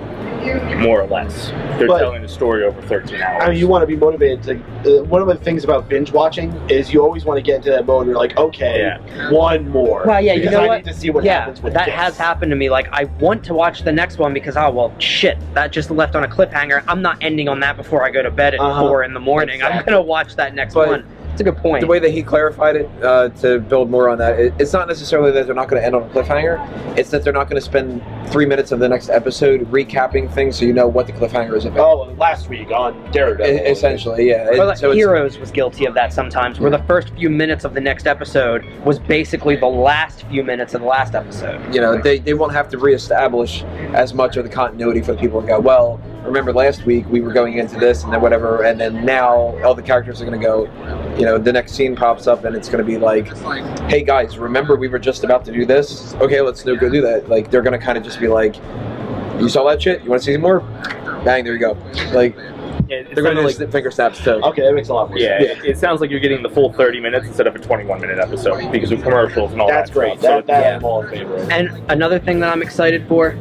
more or less. They're But- telling the story over 13 hours. I mean, you want to be motivated to. Uh, one of the things about binge watching is you always want to get into that mode. Where you're like, okay, Yeah. one more. Well, yeah, you know I what? need to see what yeah, happens with that this. has happened to me. Like, I want to watch the next one because, oh, well, shit, that just left on a cliffhanger. I'm not ending on that before I go to bed at Uh-huh. 4 in the morning. I'm going to watch that next But one. It's a good point. The way that he clarified it, uh, to build more on that, it, it's not necessarily that they're not going to end on a cliffhanger. It's that they're not going to spend three minutes of the next episode recapping things so you know what the cliffhanger is about. Oh, last week on Daredevil. E- essentially, yeah. It- like, so Heroes was guilty of that sometimes, where the mm-hmm. first few minutes of the next episode was basically the last few minutes of the last episode. you know, they, they won't have to reestablish as much of the continuity for the people to go, well, remember last week we were going into this and then whatever, and then now all the characters are going to go, you know, the next scene pops up and it's going to be like, hey guys, remember we were just about to do this? Okay, let's no go do that. Like, they're going to kind of just be like, you saw that shit? You want to see some more? Bang, there you go. Like, Yeah, they're going to like finger snaps too. Okay, that makes a lot more Yeah, sense. it, it sounds like you're getting the full 30 minutes instead of a 21 minute episode because of commercials and all That's that. great. Stuff. That, that yeah. I'm all in favor of. And another thing that I'm excited for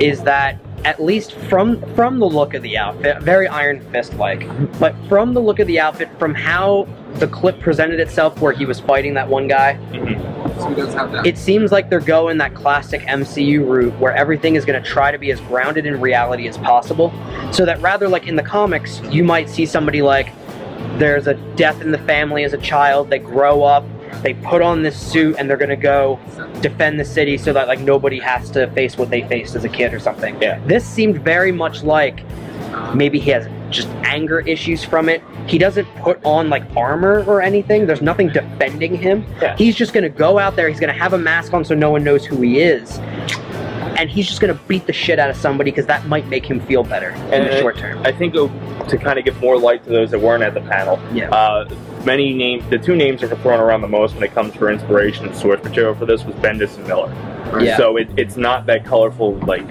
is that at least from from the look of the outfit, very Iron Fist like, but from the look of the outfit, from how the clip presented itself, where he was fighting that one guy, So, mhm. it seems like they're going that classic MCU route where everything is going to try to be as grounded in reality as possible. So that rather like in the comics, you might see somebody like there's a death in the family as a child, they grow up, they put on this suit and they're going to go defend the city so that like nobody has to face what they faced as a kid or something. Yeah. This seemed very much like maybe he has just anger issues from it. He doesn't put on like armor or anything. There's nothing defending him. Yeah. He's just gonna go out there. He's gonna have a mask on so no one knows who he is, and he's just gonna beat the shit out of somebody because that might make him feel better in And the I- short term. I think to kind of give more light to those that weren't at the panel, Yeah. uh, many names, the two names that were thrown around the most when it comes for inspiration and source material for this was Bendis and Miller. Yeah. So it, it's not that colorful like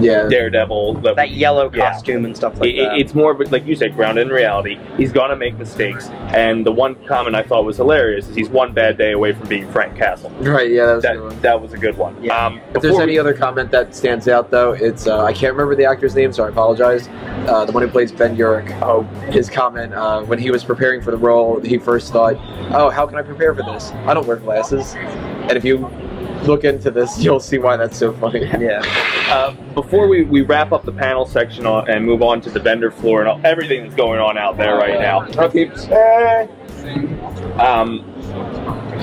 Yeah. Daredevil. That, that yellow Yeah. costume and stuff like it, it- that. it's more of like you said, grounded in reality. He's gonna make mistakes, and the one comment I thought was hilarious is he's one bad day away from being Frank Castle. Right. Yeah. That was a good one. That that was a good one. Yeah. Um, If there's any we- other comment that stands out, though, it's uh, I can't remember the actor's name, so I apologize. Uh, the one who plays Ben Urich. Oh, his comment uh, when he was preparing for the role, he first thought, "Oh, how can I prepare for this? I don't wear glasses." And if you look into this, you'll see why that's so funny. yeah. Uh, before we, we wrap up the panel section on, and move on to the vendor floor and all, everything that's going on out there right now, Okay. um,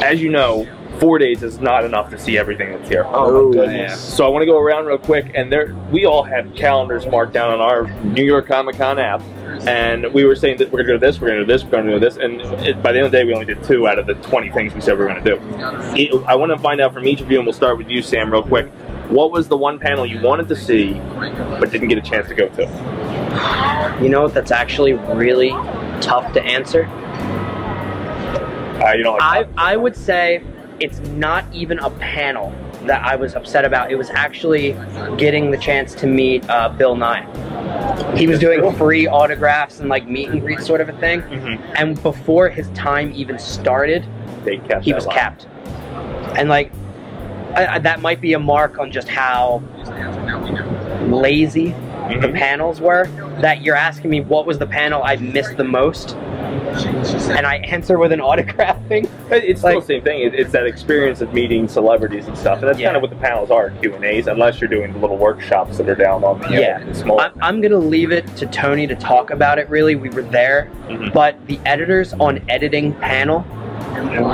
as you know, four days is not enough to see everything that's here. Oh, my goodness. So I want to go around real quick, and there we all had calendars marked down on our New York Comic Con app, and we were saying that we're going to do this, we're going to do this, we're going to do this, and it, by the end of the day, we only did two out of the 20 things we said we were going to do. It- I want to find out from each of you, and we'll start with you, Sam, real quick. What was the one panel you wanted to see but didn't get a chance to go to? You know that's actually really tough to answer. Uh, you know, I I would say it's not even a panel that I was upset about. It was actually getting the chance to meet uh, Bill Nye. He was doing free autographs and like meet and greet sort of a thing. Mhm. And before his time even started, he was line. capped. And like I, I, that might be a mark on just how lazy the Mhm. panels were. That you're asking me what was the panel I missed the most, and I answer with an autographing. It- It's still the same thing. It- It's that experience of meeting celebrities and stuff, and that's Yeah. kind of what the panels are Q and A's, unless you're doing the little workshops that are down on the Yeah. small. I'm, I'm gonna leave it to Tony to talk about it. Really, we were there, Mhm. but the editors on editing panel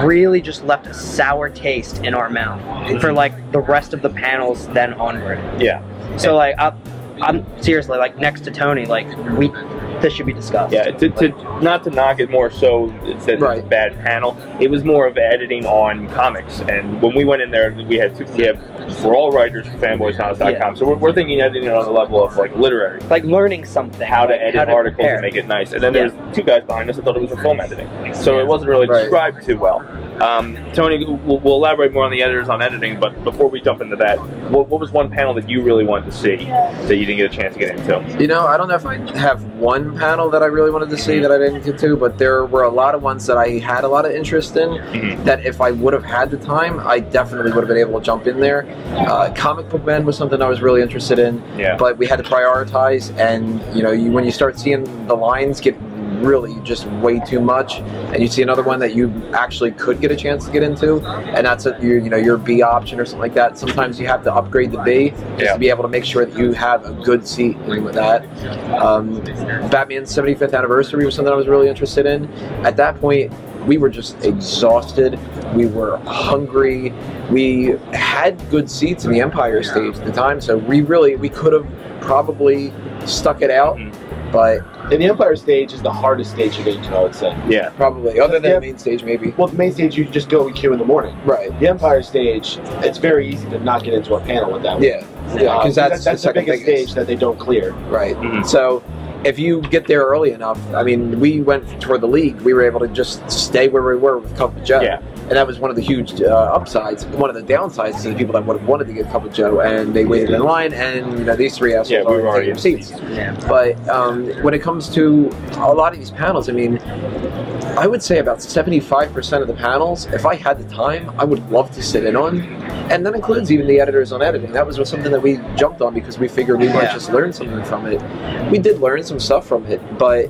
really just left a sour taste in our mouth for like the rest of the panels then onward. yeah, So like, I, I'm seriously like next to Tony, like we this should be discussed. yeah. To, to not to knock it more so it's that it's a bad panel. It was more of editing on comics, and when we went in there, we had two. We have we're all writers for fanboyshouse.com, Yeah. so we're, we're thinking editing on the level of like literary. like learning something, How to like, edit articles prepare. and make it nice, and then Yeah. there's two guys behind us that thought it was a film editing, so it wasn't really Right. described too well. Um, Tony, we'll, we'll elaborate more on the editors on editing, but before we jump into that, what, what was one panel that you really wanted to see that you didn't get a chance to get into? You know, I don't know if I have one panel that I really wanted to see that I didn't get to, but there were a lot of ones that I had a lot of interest in. Mhm. That if I would have had the time, I definitely would have been able to jump in there. Uh, comic book man was something I was really interested in, Yeah. but we had to prioritize. And you know, you, when you start seeing the lines get really just way too much, and you see another one that you actually could get a chance to get into, and that's a, your you know your B option or something like that. Sometimes you have to upgrade the B just Yeah. to be able to make sure that you have a good seat in with that. Um, Batman's 75th anniversary was something I was really interested in. At that point, we were just exhausted. We were hungry. We had good seats in the Empire stage at the time, so we really we could have probably stuck it out, Mhm. but And the Empire stage is the hardest stage to get to, I would say. Yeah. probably other than Yeah. the main stage, maybe. Well, the main stage you just go and queue in the morning. Right. The Empire stage, it's very easy to not get into a panel with that. one. Yeah. Yeah. Uh, Because that's, that's the the second biggest biggest. stage that they don't clear. Right. Mhm. So if you get there early enough, I mean, we went toward the league. We were able to just stay where we were with Cup of Joe. Yeah. And that was one of the huge uh, upsides. One of the downsides to the people that would have wanted to get a Cup of Joe, and they waited in line, and you know, these three assholes Yeah, we were already already taking in seats. Yeah. But um, when it comes to a lot of these panels, I mean, I would say about 75% of the panels, if I had the time, I would love to sit in on. And that includes even the editors on editing. That was something that we jumped on because we figured we might Yeah. just learn something from it. We did learn some stuff from it, but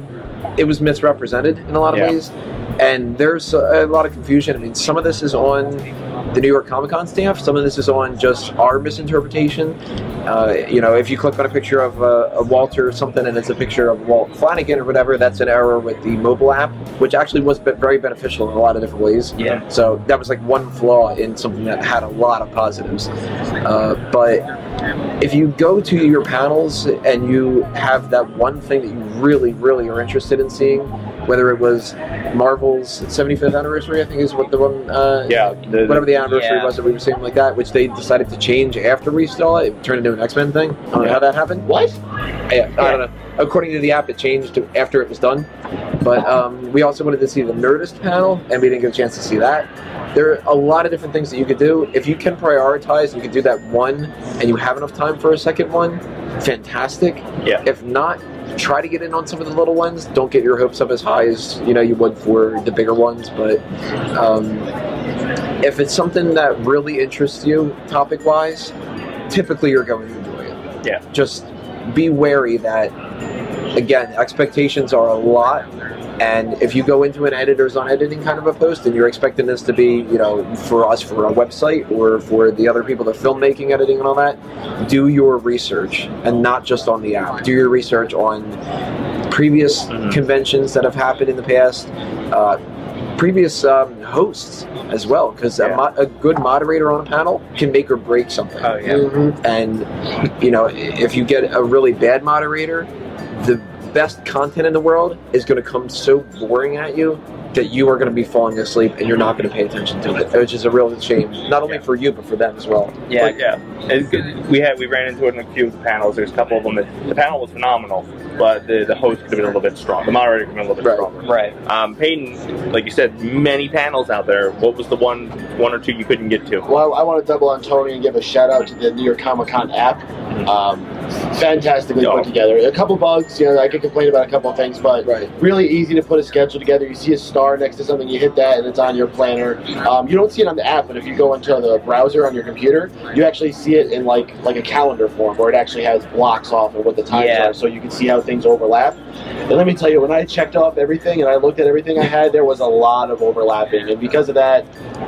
it was misrepresented in a lot of Yeah. ways. And there's a, a lot of confusion. I mean, some of this is on the New York Comic Con staff. Some of this is on just our misinterpretation. Uh, you know, if you click on a picture of, uh, of Walter or something and it's a picture of Walt Flanagan or whatever, that's an error with the mobile app, which actually was very beneficial in a lot of different ways. Yeah. So that was like one flaw in something that had a lot of positives. Uh, but if you go to your panels and you have that one thing that you really, really are interested in seeing, whether it was Marvel's 75th anniversary, I think is what the one, uh, Yeah, the, whatever the anniversary Yeah. was that we were seeing like that, which they decided to change after we saw it, it turned into an X Men thing. I don't know how that happened. What? Yeah, I don't know. According to the app, it changed after it was done. But um, we also wanted to see the Nerdist panel, and we didn't get a chance to see that. There are a lot of different things that you could do. If you can prioritize, you can do that one, and you have enough time for a second one. Fantastic. Yeah. If not, try to get in on some of the little ones. Don't get your hopes up as high as you know you would for the bigger ones, but. Um, if it's something that really interests you topic wise, typically you're going to enjoy it. Yeah. Just be wary that, again, expectations are a lot. And if you go into an editors on editing kind of a post and you're expecting this to be, you know, for us for our website or for the other people that are filmmaking, editing, and all that, do your research and not just on the app. Do your research on previous Mhm. conventions that have happened in the past, uh, previous um, hosts as well, because Yeah. a, mo- a good moderator on a panel can make or break something. Oh yeah. Mhm. And you know, if you get a really bad moderator, the best content in the world is going to come so boring at you that you are going to be falling asleep and you're not going to pay attention to it, which is a real shame, not only Yeah. for you but for them as well. Yeah. But yeah, it's good. we had we ran into it in a few of the panels. There's a couple of them that the panel was phenomenal, but the, the host could have been a little bit strong. The moderator could have been a little bit Right. stronger. Right. Um, Peyton, like you said, many panels out there. What was the one one or two you couldn't get to? Well, I want to double on Tony and give a shout out to the New York Comic Con app. Um, fantastically put together. A couple bugs, you know, I could complain about a couple of things, but Right. really easy to put a schedule together. You see a star next to something, you hit that, and it's on your planner. Um, you don't see it on the app, but if you go into the browser on your computer, you actually see it in like like a calendar form where it actually has blocks off and what the times Yeah. are, so you can see how things overlap. And let me tell you, when I checked off everything and I looked at everything I had, there was a lot of overlapping, and because of that,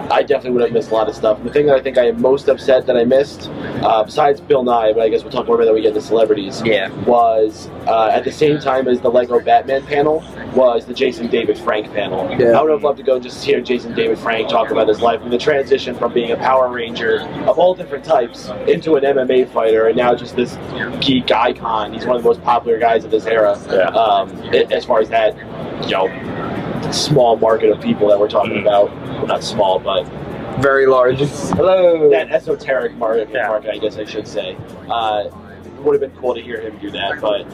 I definitely would have missed a lot of stuff. The thing that I think I am most upset that I missed, uh, besides Bill Nye, but I guess we'll talk more about that when we get to celebrities, Yeah. was uh, at the same time as the Lego Batman panel was the Jason David Frank panel. Yeah. I would have loved to go and just hear Jason David Frank talk about his life and the transition from being a Power Ranger of all different types into an MMA fighter, and now just this geek icon. He's one of the most popular guys of this era. Yeah. Um, as far as that, you know, small market of people that we're talking Mhm. about. Well, not small, but Very large. Hello. that esoteric market, Yeah. market I guess I should say. Uh, it would have been cool to hear him do that, but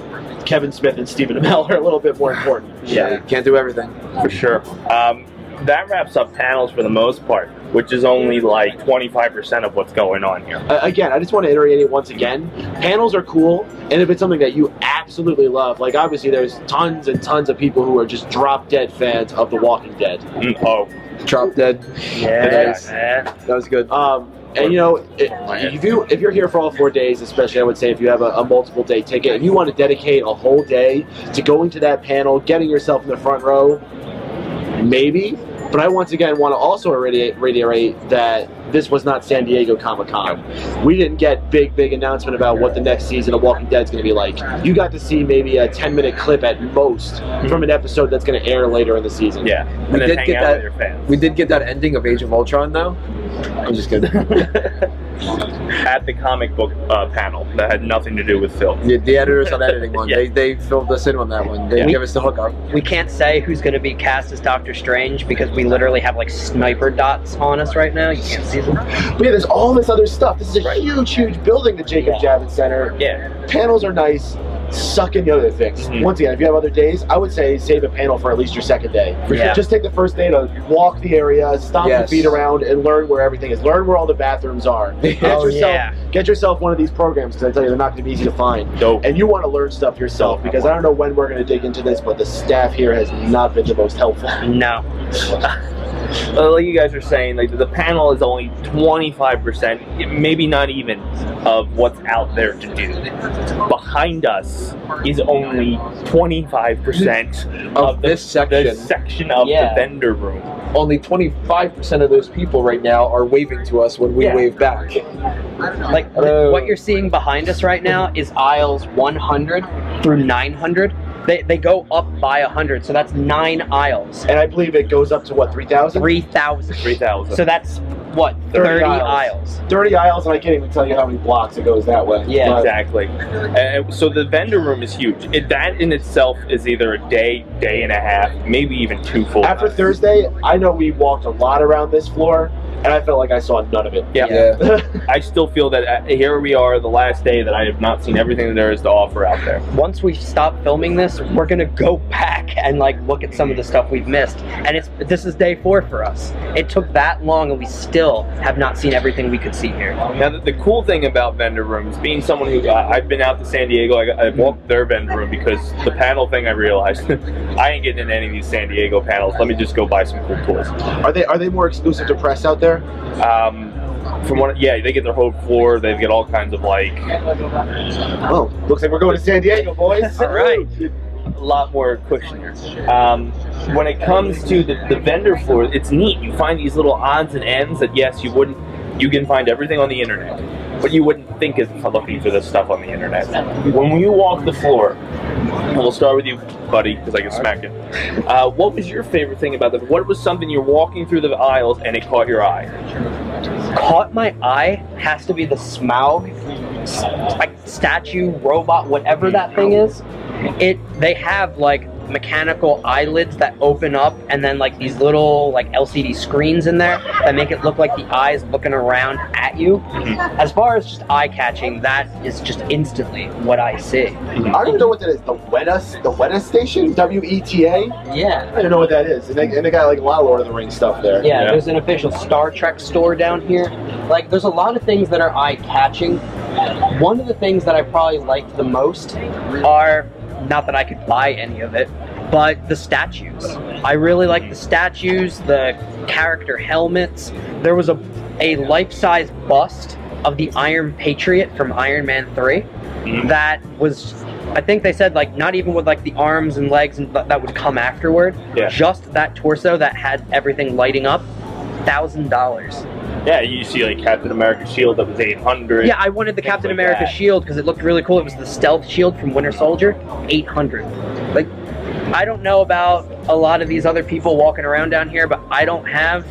Kevin Smith and Stephen Amell are a little bit more important. Yeah. Can't do everything. For sure. Um, that wraps up panels for the most part, which is only like 25% of what's going on here. Uh, again, I just want to iterate it once again. Panels are cool, and if it's something that you absolutely love, like obviously there's tons and tons of people who are just drop dead fans of The Walking Dead. Mm, Oh, Drop dead. Yeah. Nice. man. That was good. Um, and you know, it, if you if you're here for all four days, especially I would say if you have a, a multiple day ticket and you want to dedicate a whole day to going to that panel, getting yourself in the front row, maybe. But I once again want to also reiterate, that this was not San Diego Comic Con. We didn't get big, big announcement about what the next season of Walking Dead is going to be like. You got to see maybe a 10 minute clip at most mm-hmm. from an episode that's going to air later in the season. yeah. And We did get that- with your fans. We did get that ending of Age of Ultron though. I'm just kidding. At the comic book uh, panel that had nothing to do with film. the, the editors on editing one, Yeah. they, they filled us in on that one. They Yeah. gave us the hookup. We can't say who's going to be cast as Doctor Strange because we literally have like sniper dots on us right now. You can't see them. But yeah, there's all this other stuff. This is a huge, huge building, the Jacob Javits Center. Yeah. Panels are nice. Suck in the other things. Mhm. Once again, if you have other days, I would say save a panel for at least your second day. For sure. Just take the first day to walk the area, stomp Yes. your feet around, and learn where everything is. Learn where all the bathrooms are. Get Oh, yourself, yeah. get yourself one of these programs because I tell you they're not going to be easy to find. Dope. And you want to learn stuff yourself because I don't know when we're going to dig into this, but the staff here has not been the most helpful. No. Uh, like you guys are saying, like the panel is only 25%, maybe not even, of what's out there to do. Behind us is only 25% Of the, this section. the section of Yeah. the vendor room. only 25% of those people right now are waving to us when we Yeah. wave back. Like Hello. what you're seeing behind us right now is aisles 100 through 900. They, they go up by 100, so that's nine aisles. And I believe it goes up to what, 3,000? 3,000. 3,000. So that's what 30 30, aisles. aisles. 30 aisles, and I can't even tell you how many blocks it goes that way. Yeah. But- Exactly. And so the vendor room is huge. It, that in itself is either a day, day and a half, maybe even two full. After days. Thursday, I know we walked a lot around this floor, and I felt like I saw none of it. Yeah. Yeah. I still feel that uh, here we are, the last day that I have not seen everything that there is to offer out there. Once we stop filming this, we're gonna go back and like look at some of the stuff we've missed. And it's this is day four for us. It took that long, and we still have not seen everything we could see here. Now, the, the cool thing about vendor rooms, being someone who uh, I've been out to San Diego, I, I walked their vendor room because the panel thing I realized I ain't getting in any of these San Diego panels. Let me just go buy some cool toys. Are they are they more exclusive to press out there? Um, from what, yeah, they get their whole floor. They get all kinds of like Oh, looks like we're going to San Diego, boys. All right. a lot more cushion here. Um, when it comes to the, the vendor floor, it's neat. You find these little odds and ends that yes, you wouldn't. You can find everything on the internet, but you wouldn't think of looking for this stuff on the internet. When you walk the floor, and we'll start with you, buddy, because I can smack you. Uh, what was your favorite thing about the? What was something you're walking through the aisles and it caught your eye? Caught my eye has to be the Smaug like statue robot, whatever that thing is. It they have like mechanical eyelids that open up and then like these little like LCD screens in there that make it look like the eyes looking around at you. Mm-hmm. As far as just eye catching, that is just instantly what I see. Mm-hmm. I don't even know what that is. The Weta, the Weta station, W E T A? Yeah. I don't know what that is. And they, and they got like a lot of Lord of the Rings stuff there. Yeah, Yeah. there's an official Star Trek store down here. Like, there's a lot of things that are eye catching. One of the things that I probably liked the most are not that I could buy any of it, but the statues. I really like the statues, the character helmets. There was a a life-size bust of the Iron Patriot from Iron Man 3 Mhm. that was I think they said like not even with like the arms and legs and th- that would come afterward. Yeah. Just that torso that had everything lighting up, thousand dollars. Yeah, you see like Captain America shield that was 800. Yeah, I wanted the Captain like America that. shield because it looked really cool. It was the stealth shield from Winter Soldier, eight hundred. Like, I don't know about a lot of these other people walking around down here, but I don't have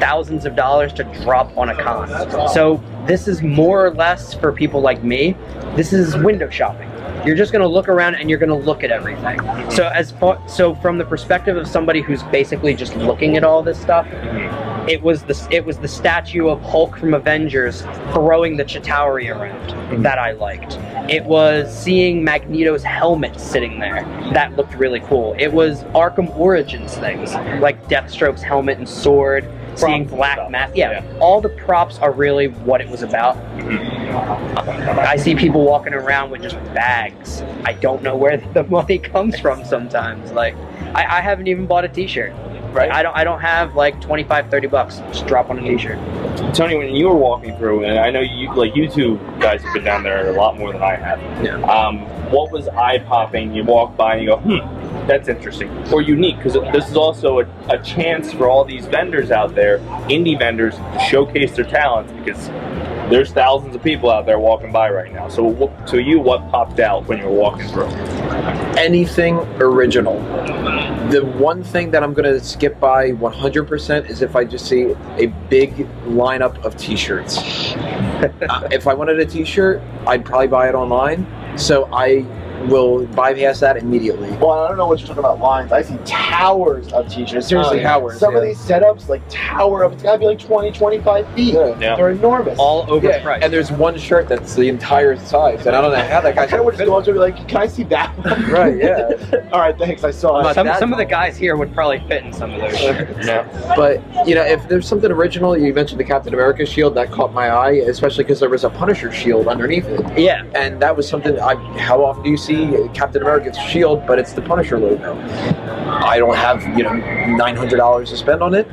thousands of dollars to drop on a con. So this is more or less for people like me. This is window shopping. You're just gonna look around and you're gonna look at everything. So as far, so from the perspective of somebody who's basically just looking at all this stuff, mm-hmm. It was the it was the statue of Hulk from Avengers throwing the Chitauri around mm-hmm. that I liked. It was seeing Magneto's helmet sitting there that looked really cool. It was Arkham Origins things like Deathstroke's helmet and sword. Seeing Props and Black Mask, yeah, yeah. all the props are really what it was about. Mm-hmm. I see people walking around with just bags. I don't know where the money comes from sometimes. Like, I, I haven't even bought a T-shirt. Right. I don't. I don't have like 25, 30 bucks. Just drop on a T-shirt. Tony, when you were walking through, and I know you, like you two guys have been down there a lot more than I have. Yeah. Um, what was eye popping? You walk by and you go, hmm, that's interesting or unique because this is also a, a chance for all these vendors out there, indie vendors, to showcase their talents because there's thousands of people out there walking by right now. So, to you, what popped out when you were walking through? anything original. The one thing that I'm going to skip by 100% is if I just see a big lineup of t-shirts. uh, if I wanted a t-shirt, I'd probably buy it online. So I will bypass that immediately. Well, I don't know what you're talking about lines. I see towers of t-shirts. Seriously, Oh, towers, Some of these setups, like tower up, it's gotta be like 20, 25 feet. Yeah. Yeah. They're enormous. All Yeah, overpriced. and there's one shirt that's the entire size, and I don't know how that I guy kind of would just go up to be like, can I see that one? Right, yeah. All right, thanks. I saw it. some, some of the guys here would probably fit in some of those shirts. Yeah. But you know, if there's something original, you mentioned the Captain America shield that caught my eye, especially because there was a Punisher shield underneath it. Yeah. and that was something. I, how often do you see Captain America's shield, but it's the Punisher logo? I don't have you know nine hundred dollars to spend on it,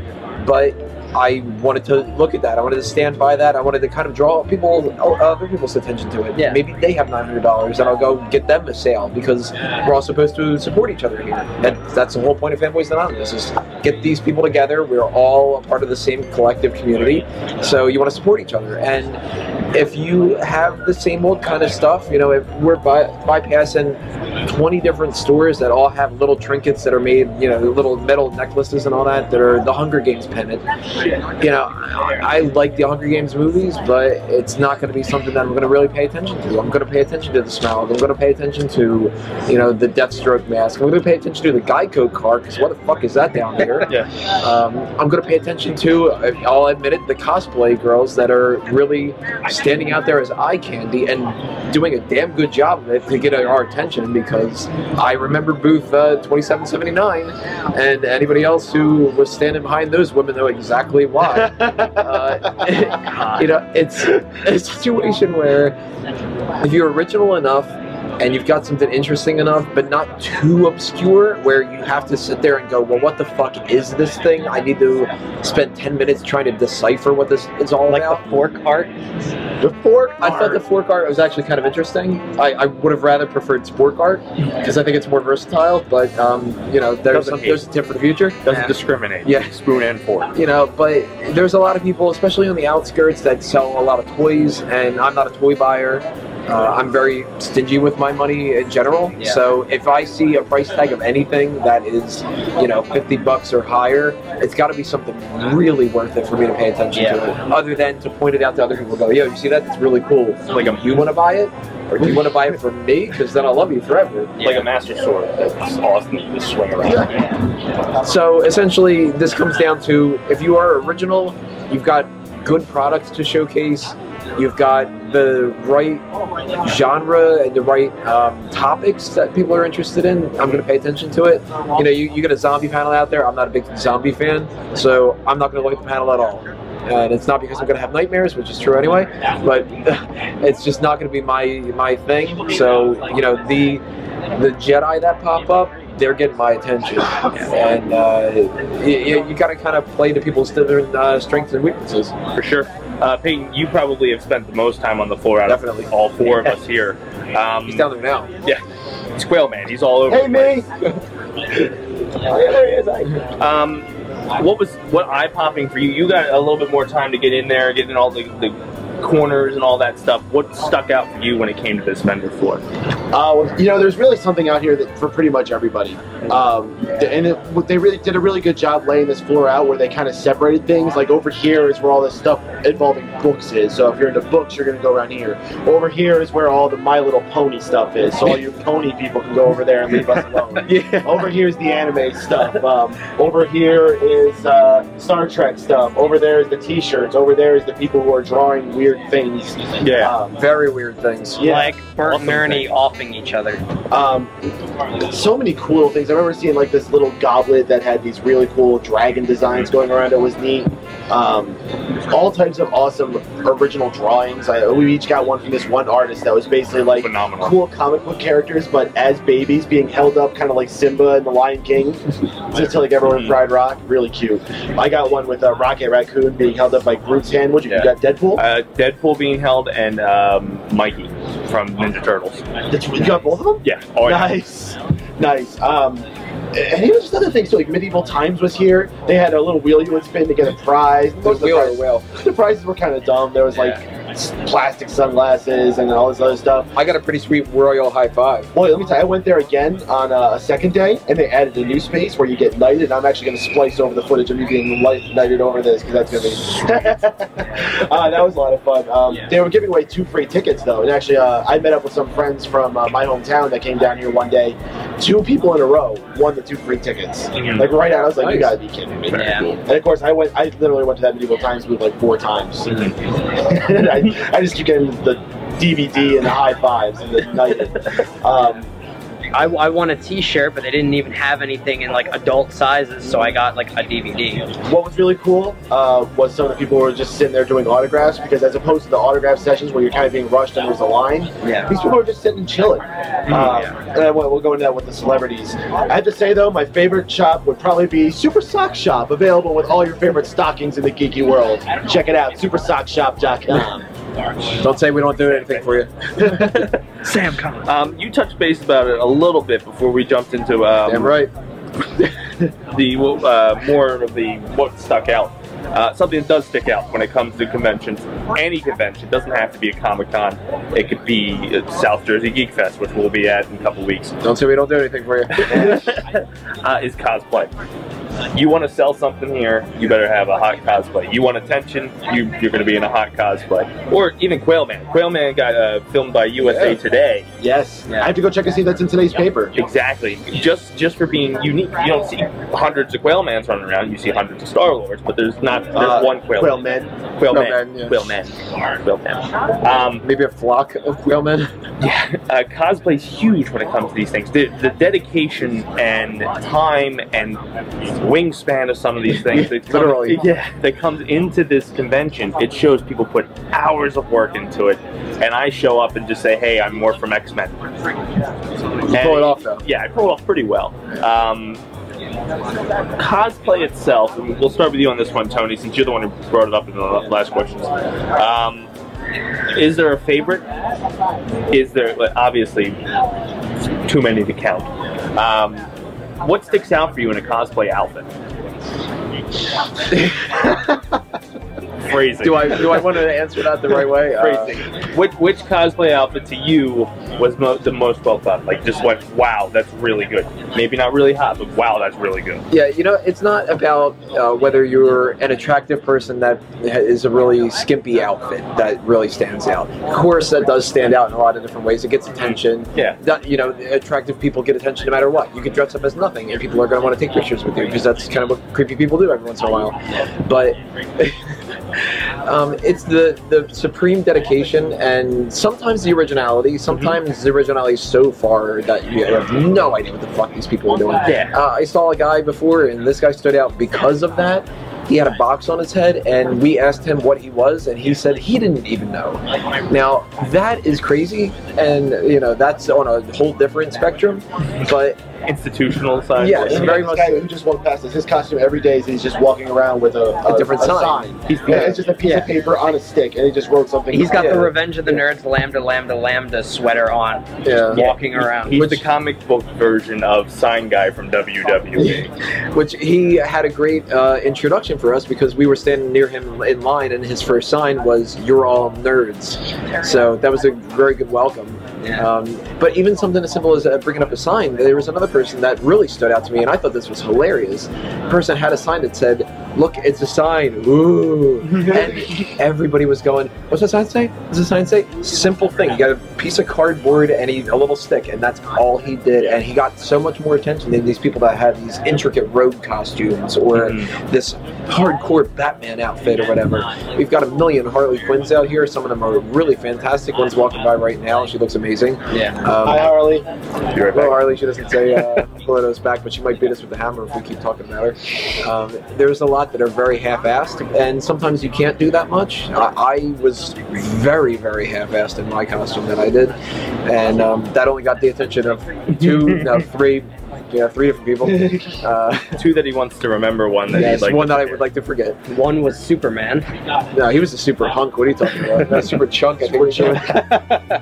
but I wanted to look at that. I wanted to stand by that. I wanted to kind of draw people, other people's attention to it. Yeah. Maybe they have nine hundred dollars, and I'll go get them a sale because we're all supposed to support each other here. And that's the whole point of Fanboys Anonymous: is get these people together. We're all a part of the same collective community, so you want to support each other. And if you have the same old kind of stuff, you know, if we're by, bypassing 20 different stores that all have little trinkets that are made, you know, little metal necklaces and all that, that are the Hunger Games pennant. You know, I, I like the Hunger Games movies, but it's not going to be something that I'm going to really pay attention to. I'm going to pay attention to the smell. I'm going to pay attention to, you know, the Deathstroke mask. I'm going to pay attention to the Geico car, because what the fuck is that down there? Yeah. Um, I'm going to pay attention to, I'll admit it, the cosplay girls that are really standing out there as eye candy and doing a damn good job of it to get our attention because I remember booth uh, 2779 and anybody else who was standing behind those women know exactly why. uh, you know, it's a situation where if you're original enough and you've got something interesting enough, but not too obscure, where you have to sit there and go, well, what the fuck is this thing? I need to spend 10 minutes trying to decipher what this is all Like about. the fork art. The fork, I thought the fork art was actually kind of interesting. I, I would have rather preferred sport art because I think it's more versatile. But um, you know, there's some, there's a tip for the future. Doesn't Yeah. discriminate. Yeah. Spoon and fork. You know, but there's a lot of people, especially on the outskirts, that sell a lot of toys, and I'm not a toy buyer. Uh, I'm very stingy with my money in general. Yeah. So if I see a price tag of anything that is, you know, 50 bucks or higher, it's got to be something really worth it for me to pay attention Yeah. to it. Other than to point it out to other people, and go, yo, you see that? That's really cool. Like a You want to buy it, or do you want to buy it from me? Because then I'll love you forever. like a master sword. That's awesome. You just swing around. Yeah. So essentially, this comes down to if you are original, you've got good products to showcase, you've got the right genre and the right um, topics that people are interested in. I'm going to pay attention to it. You know, you, you get a zombie panel out there. I'm not a big zombie fan, so I'm not going to look at the panel at all. And it's not because I'm going to have nightmares, which is true anyway, but it's just not going to be my my thing. So you know the the Jedi that pop up, they're getting my attention, and uh, you, you got to kind of play to people's different uh, strengths and weaknesses. For sure. Uh, Peyton, you probably have spent the most time on the floor out Definitely. of all four of us here. Um, He's down there now. Yeah. It's Quail Man. He's all over. Hey, me! place. Um, what was what eye popping for you? You got a little bit more time to get in there, get in all the, the corners and all that stuff. What stuck out for you when it came to this vendor floor? Uh, you know, there's really something out here that for pretty much everybody. Um, and it, they really did a really good job laying this floor out where they kind of separated things. Like over here is where all this stuff involving books is. So if you're into books, you're going to go around here. Over here is where all the My Little Pony stuff is. So all you pony people can go over there and leave us alone. Yeah. Over here is the anime stuff. Um, over here is uh, Star Trek stuff. Over there is the T-shirts. Over there is the people who are drawing weird things. Yeah. Um, Very weird things. Yeah. Like Bert Awesome and Ernie thing. offing each other. um, so many cool things. I remember seeing like this little goblet that had these really cool dragon designs going around. It was neat. Um, all types of awesome original drawings. I, we each got one from this one artist that was basically like Phenomenal. cool comic book characters, but as babies being held up, kind of like Simba and the Lion King, just to like everyone in Pride Rock. Really cute. I got one with a Rocket Raccoon being held up by Groot's hand. What you, Yeah. you got? Deadpool. Uh, Deadpool being held and um, Mikey from Ninja Turtles. Did you, you got both of them? Yeah. Oh, yeah. Nice, nice. Um, and even just other things too, like Medieval Times was here. They had a little wheel you would spin to get a prize. The, prize- the prizes were kind of dumb. There was like s- plastic sunglasses and all this other stuff. I got a pretty sweet royal high five. Boy, let me tell you, I went there again on uh, a second day, and they added a new space where you get knighted. And I'm actually going to splice over the footage of you getting light, knighted over this because that's going to be. uh, that was a lot of fun. Um, Yeah. They were giving away two free tickets though, and actually, uh, I met up with some friends from uh, my hometown that came down here one day. Two people in a row won the two free tickets. Mhm. Like right out, I was like, "You Nice. gotta be kidding me!" Yeah. And of course, I went. I literally went to that medieval times booth like four times. and I, just keep getting the DVD and the high fives and the knighted. Um, I, I want a T-shirt, but they didn't even have anything in like adult sizes, so I got like a DVD. What was really cool uh, was some of the people were just sitting there doing autographs because as opposed to the autograph sessions where you're kind of being rushed and there's a line, Yeah. these people were just sitting and chilling. Um, and I- we'll, we'll go into that with the celebrities. I have to say though, my favorite shop would probably be Super Sock Shop, available with all your favorite stockings in the geeky world. Check it out, supersockshop.com. Don't say we don't do anything for you. Sam, come. Um, you touched base about it a little bit before we jumped into um, Damn right. the uh, more of the what stuck out. Uh, something that does stick out when it comes to conventions. Any convention doesn't have to be a Comic Con. It could be uh, South Jersey Geek Fest, which we'll be at in a couple weeks. Don't say we don't do anything for you. uh, is cosplay. You want to sell something here, you better have a hot cosplay. You want attention, you, you're going to be in a hot cosplay. Or even Quailman. Quailman got uh, filmed by USA Yeah. Today. Yes, Yeah. I have to go check and see if that's in today's paper. Exactly. Just just for being unique. You don't see hundreds of Quailmans running around. You see hundreds of Star Lords, but there's not. There's Uh, one Quailman. Quailman. Quailman. Quailman, yeah. Quailman. Um, Maybe a flock of quailmen. yeah, uh, cosplay's huge when it comes to these things. The, the dedication and time and wingspan of some of these things, that come- Literally. yeah, that comes into this convention. It shows people put hours of work into it, and I show up and just say, "Hey, I'm Morph from X Men." Pull it off though. Yeah, I pull it off pretty well. Um, cosplay itself, and we'll start with you on this one, Tony, since you're the one who brought it up in the last questions. Um, is there a favorite? Is there obviously too many to count? Um, what sticks out for you in a cosplay outfit? Phrasing. Do I do I want to answer that the right way? Uh, which which cosplay outfit to you was mo- the most well thought? Like just went, wow, that's really good. Maybe not really hot, but wow, that's really good. Yeah, you know, it's not about uh, whether you're an attractive person that is a really skimpy outfit that really stands out. Of course, that does stand out in a lot of different ways. It gets attention. Yeah. That, you know, attractive people get attention no matter what. You can dress up as nothing, and people are going to want to take pictures with you because that's kind of what creepy people do every once in a while. But um, it's the the supreme dedication and sometimes the originality. Sometimes the originality is so far that you have no idea what the fuck these people are doing. Yeah. Uh, I saw a guy before, and this guy stood out because of that. He had a box on his head, and we asked him what he was, and he said he didn't even know. Now that is crazy, and you know that's on a whole different spectrum. But Institutional sign. Yeah, for it's very much guy who just walked past us. His costume every day is he's just walking around with a, A different sign. He's, yeah, it's just a piece Yeah. of paper on a stick, and he just wrote something. He's got Yeah. the Revenge of the Nerds Lambda Lambda Lambda sweater on, yeah. walking around. He's Which- the comic book version of Sign Guy from WWE. which he had a great uh, introduction for us because we were standing near him in line, and his first sign was "You're all nerds," so that was a very good welcome. Yeah. Um, but even something as simple as uh, bringing up a sign, there was another person that really stood out to me, and I thought this was hilarious. The person had a sign that said, "Look, it's a sign." Ooh, and everybody was going, "What's the sign say?" What's the sign say? Simple thing. He got a piece of cardboard and he, a little stick, and that's all he did. And he got so much more attention than these people that had these intricate robe costumes or Mhm. this hardcore Batman outfit or whatever. We've got a million Harley Quinns out here. Some of them are really fantastic. One's walking by right now. She looks amazing. Yeah. Um, Hi, Harley. Be right well, back. Harley, she doesn't say uh, blow us back, but she might beat us with the hammer if we keep talking about her. Um, there's a lot that are very half-assed, and sometimes you can't do that much. I, I was very, very half-assed in my costume that I did, and um, that only got the attention of two, no, three, yeah, three different people. Uh, Two that he wants to remember, one that yes, he'd like one to that I forget. would like to forget. One was Superman. No, he was a super hunk. What are you talking about? Not super chunk. I think we're,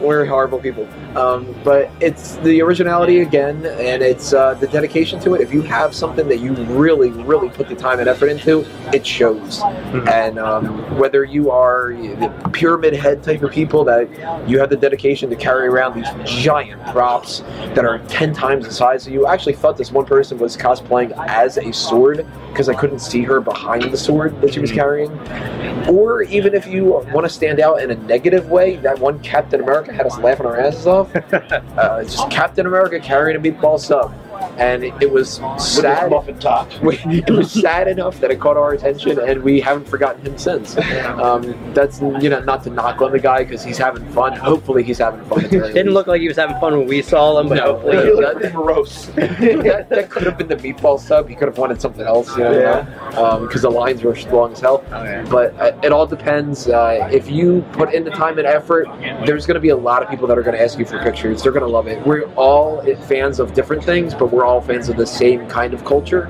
we're horrible people. Um, but it's the originality again, and it's uh, the dedication to it. If you have something that you really, really put the time and effort into, it shows. And um, whether you are the pyramid head type of people that you have the dedication to carry around these giant props that are 10 times the size of you. Actually thought this one person was cosplaying as a sword because I couldn't see her behind the sword that she was carrying. Or even if you want to stand out in a negative way, that one Captain America had us laughing our asses off. Uh, just Captain America carrying a meatball sub. And it was With his sad. muffin top. it was sad enough that it caught our attention, and we haven't forgotten him since. Um, that's you know not to knock on the guy because he's having fun. Hopefully, he's having fun. at Didn't look like he was having fun when we saw him, but No. hopefully He he looked does. morose. that, that could have been the meatball sub. He could have wanted something else, you know, because the lines were long as hell. Oh, yeah. But uh, it all depends. Uh, if you put in the time and effort, there's going to be a lot of people that are going to ask you for pictures. They're going to love it. We're all fans of different things, but we're all fans of the same kind of culture.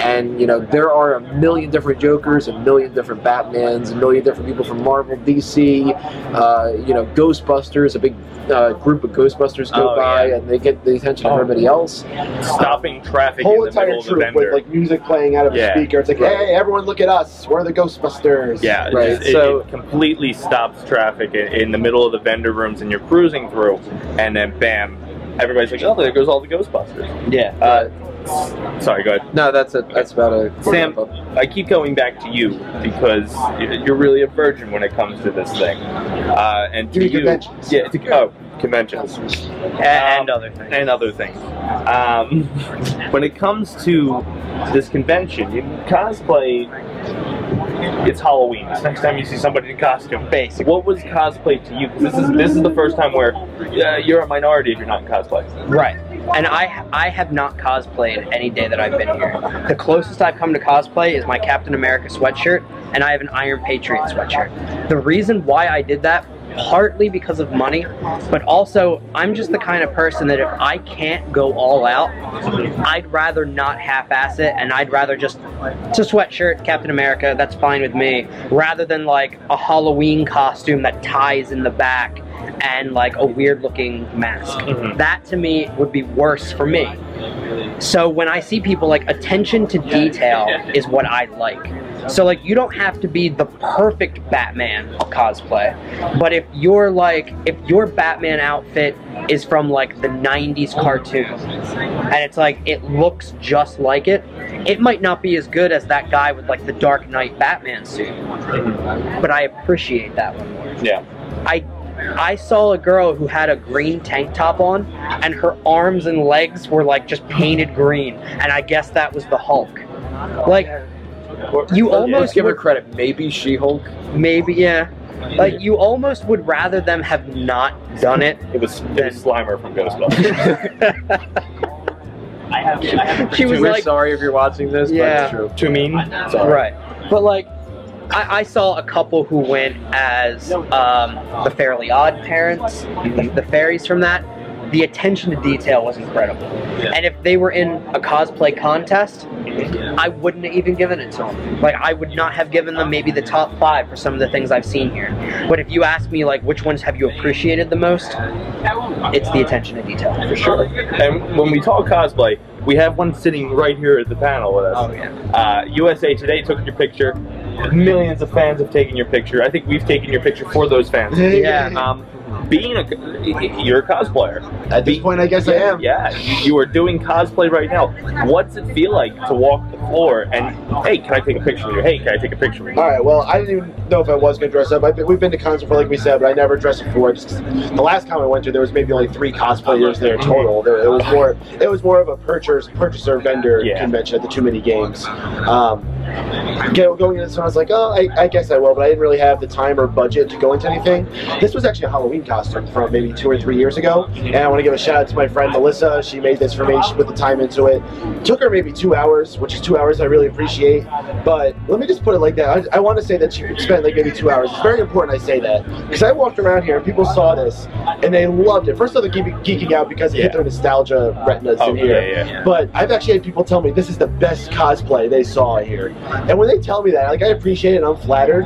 And you know, there are a million different Jokers, a million different Batmans, a million different people from Marvel, DC. Uh, you know, Ghostbusters. A big uh, group of Ghostbusters go Oh, by, yeah. and they get the attention of Oh. everybody else. Stopping traffic Whole in the middle entire of the troop with like music playing out of Yeah. a speaker. It's like, Right. hey, everyone, look at us. We're the Ghostbusters. Yeah, Right, it, so- it completely stops traffic in, in the middle of the vendor rooms, and you're cruising through, and then bam, everybody's like, "Oh, there goes all the Ghostbusters." Yeah. Uh, sorry, go ahead. No, that's it. That's about it. Sam, I keep going back to you because you're really a virgin when it comes to this thing. Uh, and to you, conventions. yeah, to, oh, conventions A- and other things. and other things. Um, when it comes to this convention, you cosplay. It's Halloween. It's next time you see somebody in costume. Basic. What was cosplay to you? This is this is the first time where uh, you're a minority if you're not in cosplay. Right. And I I have not cosplayed any day that I've been here. The closest I've come to cosplay is my Captain America sweatshirt, and I have an Iron Patriot sweatshirt. The reason why I did that, partly because of money, but also I'm just the kind of person that if I can't go all out, I'd rather not half-ass it, and I'd rather just it's a sweatshirt, Captain America, that's fine with me, rather than like a Halloween costume that ties in the back and like a weird looking mask. Mhm. That to me would be worse for me. So when I see people like attention to detail is what I like. So like you don't have to be the perfect Batman cosplay, but if you're like if your Batman outfit is from like the 90s cartoon and it's like it looks just like it, it might not be as good as that guy with like the Dark Knight Batman suit. Mm-hmm. But I appreciate that one more. Yeah. I I saw a girl who had a green tank top on, and her arms and legs were like just painted green, and I guess that was the Hulk. Like you Let's almost give her would, credit. Maybe She-Hulk. maybe yeah, like you almost would rather them have not done it. It was it was Slimer from Ghostbusters. She was We're like sorry if you're watching this, Yeah. but it's true. Too mean. Sorry. right, but like. I, I saw a couple who went as um, the Fairly OddParents, the, the fairies from that. The attention to detail was incredible. And if they were in a cosplay contest, I wouldn't have even given it to them. Like I would not have given them maybe the top five for some of the things I've seen here. But if you ask me like which ones have you appreciated the most, it's the attention to detail for sure. And when we talk cosplay, we have one sitting right here at the panel with us. Oh yeah. Uh, USA Today took your picture. Millions of fans have taken your picture. I think we've taken your picture for those fans. Yeah. Um, being a, you're a cosplayer. At this point, I guess I am. Yeah, you, you are doing cosplay right now. What's it feel like to walk the floor and hey, can I take a picture with you? Hey, can I take a picture with you? All right. Well, I didn't even know if I was gonna dress up. I've been, we've been to cons before, like we said, but I never dressed before. Just the last con I went to, there was maybe only three cosplayers there total. There, it was more. It was more of a purchaser, purchaser vendor Yeah. convention at the Too Many Games. Um, going into this one, I was like, oh, I, I guess I will, but I didn't really have the time or budget to go into anything. This was actually a Halloween costume from maybe two or three years ago, and I want to give a shout out to my friend Melissa. She made this for me. She put the time into it. it Took her maybe two hours, which is two hours I really appreciate. But let me just put it like that. I, I want to say that she spent like maybe two hours. It's very important I say that because I walked around here and people saw this and they loved it. First of all, they're geeking out because it hit their nostalgia retinas Oh, in here. yeah, yeah. But I've actually had people tell me this is the best cosplay they saw here. And when they tell me that, like I appreciate it and I'm flattered,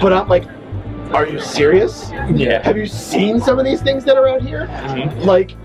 but I'm like, are you serious? Yeah. Have you seen some of these things that are out here? Mhm. Like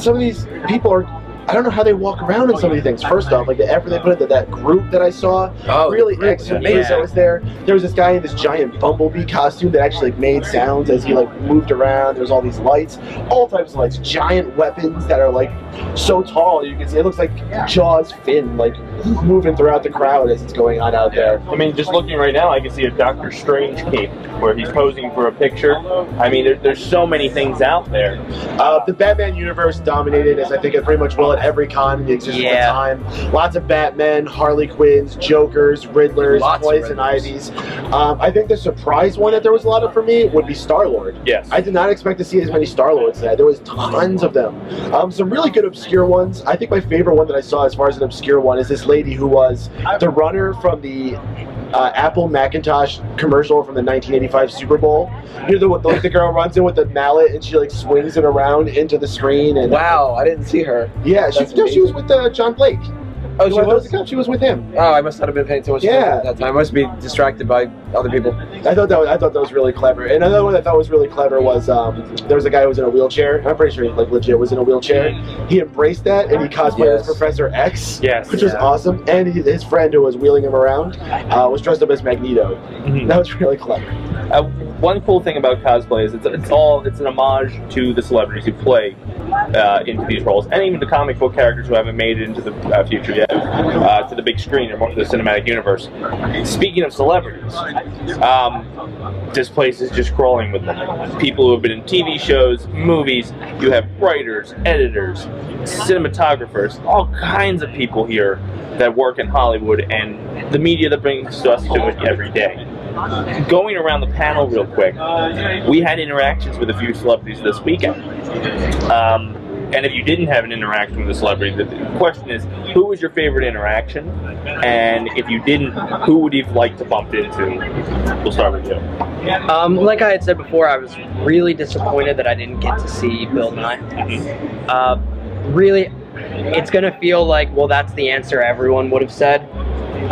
some of these people are. I don't know how they walk around in some of these things. First off, like the effort they put into that group that I saw, oh, really excellent. amazing. that was there. There was this guy in this giant bumblebee costume that actually like, made sounds as he like moved around. There's all these lights, all types of lights, giant weapons that are like so tall you can see. It looks like Jaws fin like moving throughout the crowd as it's going on out there. I mean, just looking right now, I can see a Doctor Strange cape where he's posing for a picture. I mean, there, there's so many things out there. Uh, the Batman universe dominated, as I think it pretty much will sell at every con in the existence Yeah. of time. Lots of Batmen, Harley Quinns, Jokers, Riddlers, Lots of Poison Ivies. Um, I think the surprise one that there was a lot of for me would be Star Lord. Yes. I did not expect to see as many Star Lords there. There was tons of them. Um, some really good obscure ones. I think my favorite one that I saw as far as an obscure one is this lady who was the runner from the uh, Apple Macintosh commercial from the 1985 Super Bowl. You know, the, like the girl runs in with the mallet and she like swings it around into the screen and Wow, I didn't see her. yeah, she, no, she was with uh, John Blake. Oh, she was. the? She was with him. Oh, I must not have been paying too much Yeah. attention at that time. I must be distracted by other people. I thought that was, I thought that was really clever. And another one I thought was really clever was um, there was a guy who was in a wheelchair. I'm pretty sure he like legit was in a wheelchair. He embraced that and he cosplayed Yes. as Professor X. Yes. Which was awesome, and he, his friend who was wheeling him around uh, was dressed up as Magneto. Mhm. That was really clever. Uh, one cool thing about cosplay is it's, it's all it's an homage to the celebrities who play uh, into these roles, and even the comic book characters who haven't made it into the uh, future yet, uh, to the big screen or more to the cinematic universe. Speaking of celebrities, um, this place is just crawling with them. People who have been in TV shows, movies. You have writers, editors, cinematographers, all kinds of people here that work in Hollywood, and the media that brings us to it every day going around the panel real quick, we had interactions with a few celebrities this weekend. Um, and if you didn't have an interaction with a celebrity, the question is, who was your favorite interaction? And if you didn't, who would you have liked to bump into? We'll start with you. Um, like I had said before, I was really disappointed that I didn't get to see Bill Nye. Uh, really, it's gonna feel like, well, that's the answer everyone would have said.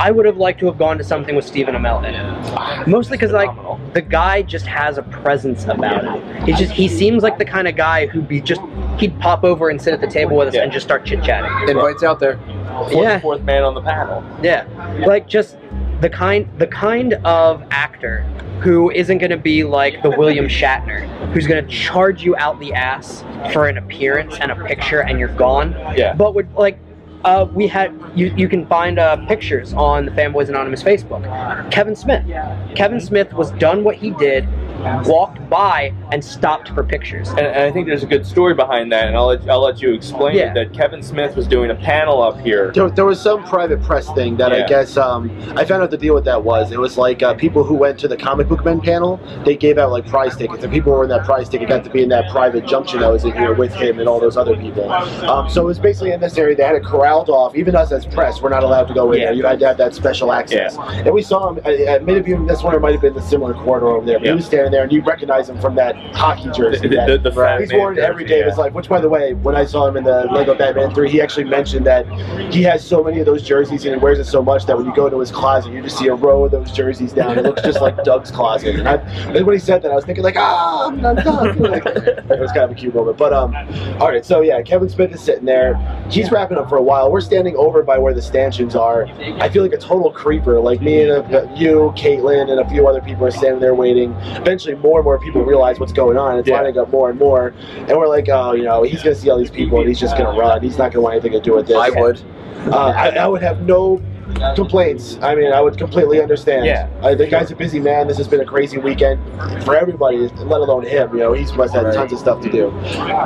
I would have liked to have gone to something with Stephen Amell in it. Mostly because, like, the guy just has a presence about him. He just he seems like the kind of guy who'd be just he'd pop over and sit at the table with us Yeah. and just start chit chatting. Invites out there. Fourth, Yeah. fourth man on the panel. Yeah, like just the kind the kind of actor who isn't going to be like the William Shatner, who's going to charge you out the ass for an appearance and a picture and you're gone. Yeah. But would like. Uh, we had you. You can find uh, pictures on the Fanboys Anonymous Facebook. Kevin Smith. Kevin Smith was done what he did, walked by and stopped for pictures. And, and I think there's a good story behind that, and I'll let, I'll let you explain Yeah. it. That Kevin Smith was doing a panel up here. There, there was some private press thing that I guess um, I found out the deal with that was it was like uh, people who went to the comic book men panel they gave out like prize tickets and people who were in that prize ticket got to be in that private junction that was in here with him and all those other people. Um, so it was basically in this area they had it corralled off. Even us as press, we're not allowed to go in Yeah. there. You had to have that special access. And we saw him. I, I may have been this one or might have been the similar corridor over there. But Yeah. he was standing there and you recognize him from that hockey jersey. the, that- the, the He's worn it every jersey, of his life. Which, by the way, when I saw him in the Lego Batman 3, he actually mentioned that he has so many of those jerseys and he wears it so much that when you go to his closet, you just see a row of those jerseys down. It looks just like Doug's closet. And, I, and when he said that, I was thinking like, ah, I'm not Doug. Like, it was kind of a cute moment. But um, all right, so yeah, Kevin Smith is sitting there. He's wrapping up for a while. We're standing over by where the stanchions are. I feel like a total creeper. Like me and uh, you, Caitlin, and a few other people are standing there waiting. Eventually, more and more people realize what's going on. It's Yeah. lining up more and more. And we're like, oh, you know, he's going to see all these people and he's just going to run. He's not going to want anything to do with this. I would. Uh, I, I would have no complaints. I mean, I would completely understand. Yeah. Uh, the guy's a busy man. This has been a crazy weekend for everybody, let alone him. You know, he's must have Right. tons of stuff to do.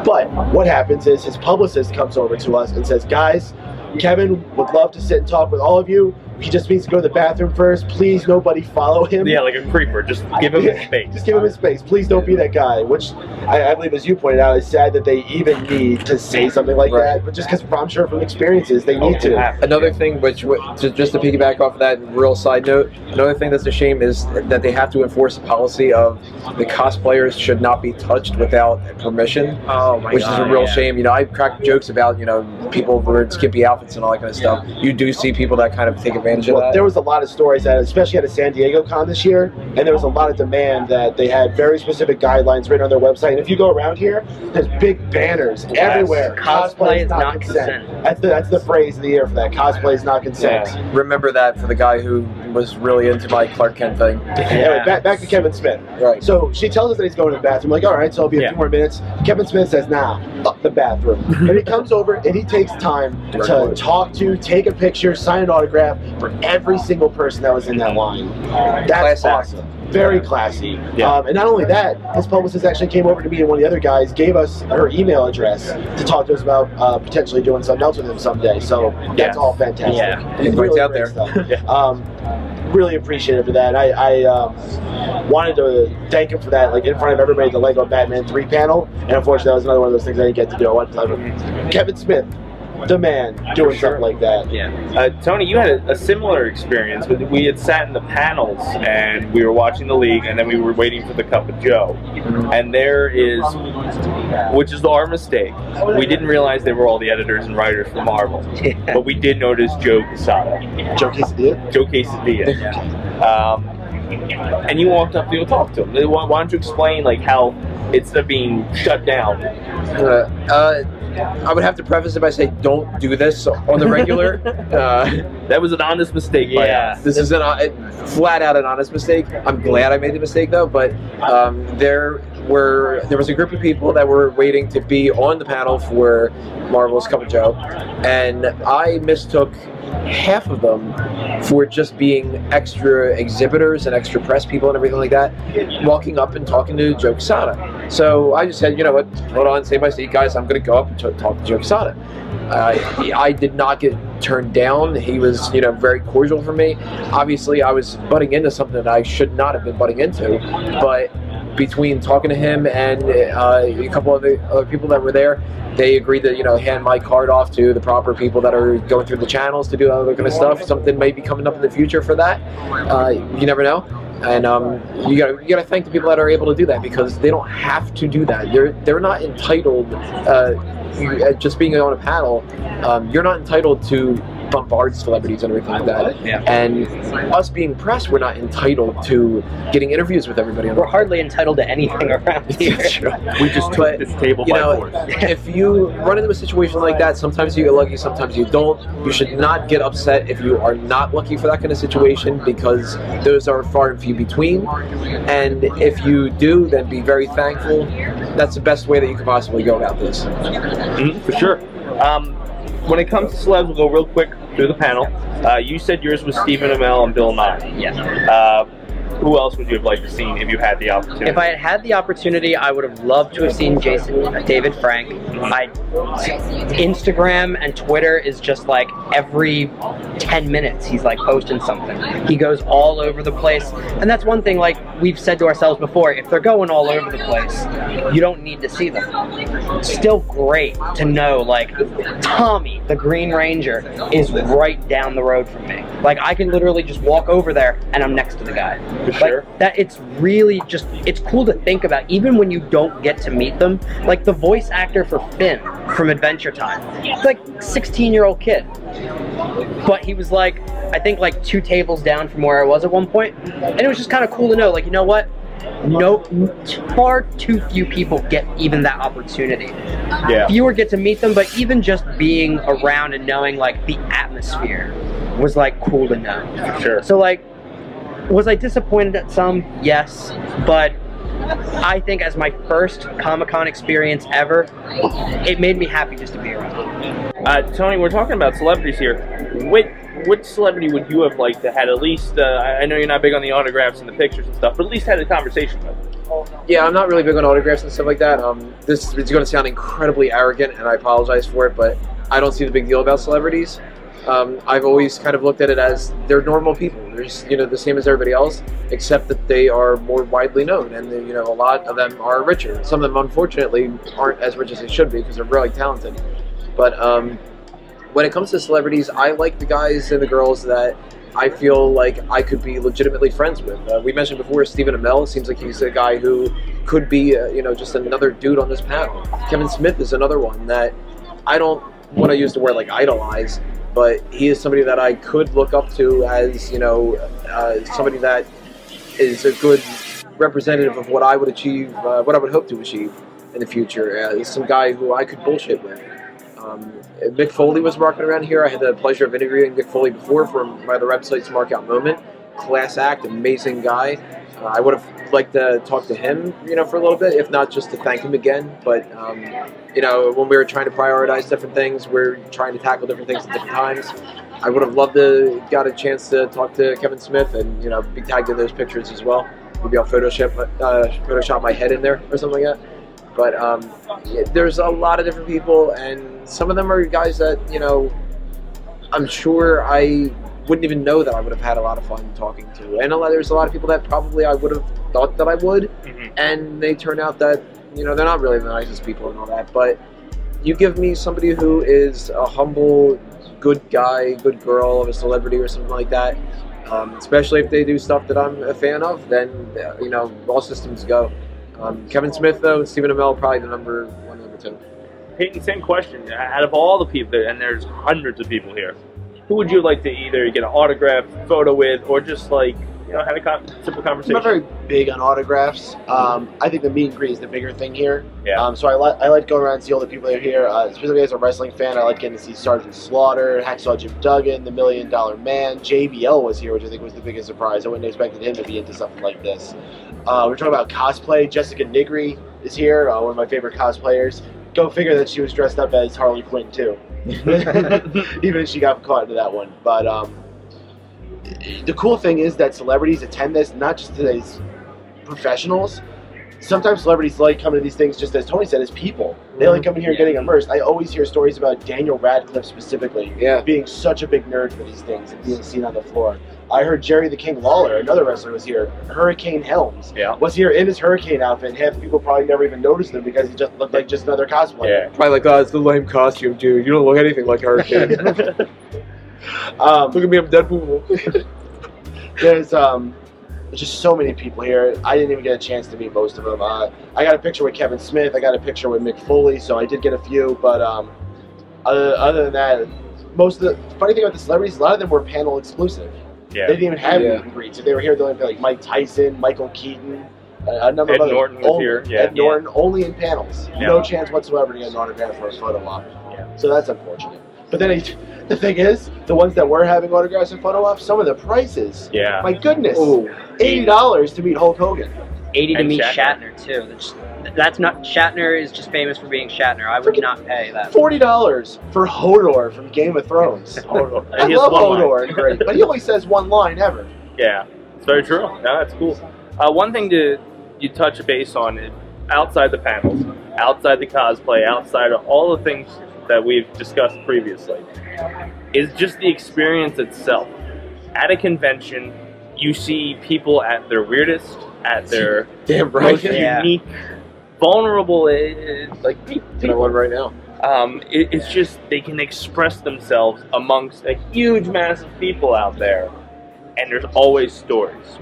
But what happens is his publicist comes over to us and says, guys, Kevin would love to sit and talk with all of you. He just needs to go to the bathroom first. Please, nobody follow him. Yeah, like a creeper. Just give him his space. Just give him his space. Please don't be that guy. Which I, I believe, as you pointed out, is sad that they even need to say something like Right. that. But just because I'm sure from experiences, they Oh, need to. Another thing, which w- just to piggyback off of that, real side note, another thing that's a shame is that they have to enforce a policy of the cosplayers should not be touched without permission, Oh my which is a real yeah. shame. You know, I crack jokes about you know people wearing skimpy outfits and all that kind of stuff. You do see people that kind of take advantage of Well, that. there was a lot of stories that, especially at a San Diego con this year, and there was a lot of demand that they had very specific guidelines written on their website. And if you go around here, there's big banners everywhere. Cosplay is not consent. That's the that's the phrase of the year for that. Cosplay is not consent. Yeah. Remember that for the guy who was really into my Clark Kent thing. Anyway, back, back to Kevin Smith. Right. So she tells us that he's going to the bathroom. Like, all right, so it'll be a Yeah. few more minutes. Kevin Smith says, nah, fuck the bathroom. and he comes over and he takes time to talk to, take a picture, sign an autograph for every single person that was in that line. That's Class act. Very classy. Yeah. Um, and not only that, his publicist actually came over to me and one of the other guys gave us her email address to talk to us about uh, potentially doing something else with him someday. So that's Yeah. all fantastic. Yeah. It's Invites out there. Yeah. Um, really appreciative of that. I, I um, wanted to thank him for that, like in front of everybody, at the Lego Batman 3 panel. And unfortunately, that was another one of those things I didn't get to do. I wanted to talk Kevin Smith, the man, doing Sure. something like that. Yeah. Uh, Tony, you had a, a similar experience. But we had sat in the panels and we were watching the league, and then we were waiting for the cup of Joe. And there is, which is our mistake. We didn't realize they were all the editors and writers for Marvel, but we did notice Joe Quesada, Joe Quesadilla? Joe Quesadilla. Um, and you walked up to go talk to him. Why, why don't you explain like how instead of being shut down, Uh, uh, I would have to preface it by saying, don't do this on the regular. uh, that was an honest mistake Yeah. this is an uh, flat out an honest mistake. I'm glad I made the mistake though, but um, there were there was a group of people that were waiting to be on the panel for Marvel's Cup of Joe, and I mistook half of them for just being extra exhibitors and extra press people and everything like that, walking up and talking to Joe. So I just said, you know what, hold on, stay by seat, guys. I'm going to go up and t- talk to Joe. Uh, I did not get turned down. He was, you know, very cordial for me. Obviously, I was butting into something that I should not have been butting into, but between talking to him and uh, a couple of the other people that were there, they agreed to, you know, hand my card off to the proper people that are going through the channels to do that other kind of stuff. Something may be coming up in the future for that. Uh, you never know. And um, you got you got to thank the people that are able to do that because they don't have to do that. They're they're not entitled. Uh, uh, just being on a panel, um, you're not entitled to bombard celebrities and everything like that. Yeah. And us being press, we're not entitled to getting interviews with everybody. We're hardly entitled to anything around here. We just took But, this table you by know, force. if you run into a situation like that, sometimes you get lucky, sometimes you don't. You should not get upset if you are not lucky for that kind of situation because those are far and few between. And if you do, then be very thankful. That's the best way that you could possibly go about this. Mhm, for sure. Um, when it comes to celebs, we'll go real quick through the panel. Uh, you said yours was Stephen Amell and Bill Nye. Yeah. Uh, who else would you have liked to see if you had the opportunity? If I had had the opportunity, I would have loved to have seen Jason uh, David Frank. I Instagram and Twitter is just like every 10 minutes he's like posting something. He goes all over the place. And that's one thing like we've said to ourselves before, if they're going all over the place, you don't need to see them. Still great to know like Tommy, the Green Ranger, is right down the road from me. Like I can literally just walk over there and I'm next to the guy. For Like, sure. that it's really just it's cool to think about even when you don't get to meet them like the voice actor for finn from adventure time it's like 16 year old kid but he was like i think like two tables down from where i was at one point and it was just kind of cool to know like you know what no far too few people get even that opportunity yeah. fewer get to meet them but even just being around and knowing like the atmosphere was like cool to know For sure. so like, was I disappointed at some? Yes, but I think as my first Comic Con experience ever, it made me happy just to be around. Uh, Tony, we're talking about celebrities here. Which, which celebrity would you have liked to had at least? Uh, I I know you're not big on the autographs and the pictures and stuff, but at least had a conversation with. Yeah, I'm not really big on autographs and stuff like that. Um, this is going to sound incredibly arrogant, and I apologize for it, but I don't see the big deal about celebrities. Um, I've always kind of looked at it as they're normal people. They're just, you know the same as everybody else, except that they are more widely known, and you know a lot of them are richer. Some of them, unfortunately, aren't as rich as they should be because they're really talented. But um, when it comes to celebrities, I like the guys and the girls that I feel like I could be legitimately friends with. Uh, we mentioned before Stephen Amell. Seems like he's a guy who could be, uh, you know, just another dude on this panel. Kevin Smith is another one that I don't want to use the word like idolize, but he is somebody that I could look up to as, you know, uh, somebody that is a good representative of what I would achieve, uh, what I would hope to achieve in the future. Uh, some guy who I could bullshit with. Um, Mick Foley was walking around here. I had the pleasure of interviewing Mick Foley before from my other websites, Markout Moment. Class act, amazing guy. Uh, I would have liked to talk to him, you know, for a little bit, if not just to thank him again. But um, you know, when we were trying to prioritize different things, we are trying to tackle different things at different times. I would have loved to got a chance to talk to Kevin Smith and you know be tagged in those pictures as well. maybe I'll Photoshop uh, Photoshop my head in there or something like that. But um, there's a lot of different people, and some of them are guys that you know. I'm sure I wouldn't even know that I would have had a lot of fun talking to, and a lot, there's a lot of people that probably I would have thought that I would, Mhm. and they turn out that you know they're not really the nicest people and all that. But you give me somebody who is a humble, good guy, good girl of a celebrity or something like that. Um, especially if they do stuff that I'm a fan of, then uh, you know all systems go. Um, Kevin Smith though, Stephen Amell probably the number one, number two. Peyton, same question. Out of all the people, and there's hundreds of people here, who would you like to either get an autograph, photo with, or just like you know have a con- simple conversation? I'm not very big on autographs. Um, I think the meet and greet is the bigger thing here. Yeah. Um, so I, li- I like going around and see all the people that are here. Uh, specifically as a wrestling fan, I like getting to see Sergeant Slaughter, Hacksaw Jim Duggan, the Million Dollar Man. JBL was here, which I think was the biggest surprise. I wouldn't have expected him to be into something like this. Uh, we're talking about cosplay. Jessica Nigri is here, uh, one of my favorite cosplayers. Go figure that she was dressed up as Harley Quinn too. Even if she got caught into that one. But um, the cool thing is that celebrities attend this not just as professionals. Sometimes celebrities like coming to these things just as Tony said, as people. They like coming here and getting immersed. I always hear stories about Daniel Radcliffe specifically Yeah. being such a big nerd for these things and being seen on the floor. I heard Jerry the King Lawler, another wrestler, was here. Hurricane Helms Yeah. was here in his hurricane outfit. Half the people probably never even noticed him because he just looked like just another cosplayer. Yeah. Probably like, oh, it's the lame costume, dude. You don't look anything like Hurricane. Um, look at me, I'm Deadpool. there's um there's just so many people here. I didn't even get a chance to meet most of them. Uh, I got a picture with Kevin Smith. I got a picture with Mick Foley, so I did get a few. But um, other, other than that, most of the funny thing about the celebrities, a lot of them were panel exclusive. Yeah. They didn't even have Yeah. meet and greets. If they were here, they only like Mike Tyson, Michael Keaton, uh, a, a number Ed of others. Norton was only, here, yeah. Ed Norton only in panels. Yeah. No chance whatsoever to get an autograph or a photo op. Yeah. So that's unfortunate. But then it, the thing is, the ones that were having autographs and photo ops, some of the prices. Yeah. My goodness. Oh, Eighty dollars to meet Hulk Hogan. 80 to And meet Shatner. Shatner, too. That's, that's not Shatner is just famous for being Shatner. I would not pay that. Forty dollars for Hodor from Game of Thrones. Hodor. I He love. Hodor, and great, but he only says one line ever. Yeah, it's very true. No, that's cool. Uh, one thing to you touch base on is outside the panels, outside the cosplay, outside of all the things that we've discussed previously, is just the experience itself. At a convention, you see people at their weirdest, at their damn right. most Yeah. unique, vulnerable, eh, like pe- Get I one right now. um, it, it's just they can express themselves amongst a huge mass of people out there, and there's always stories.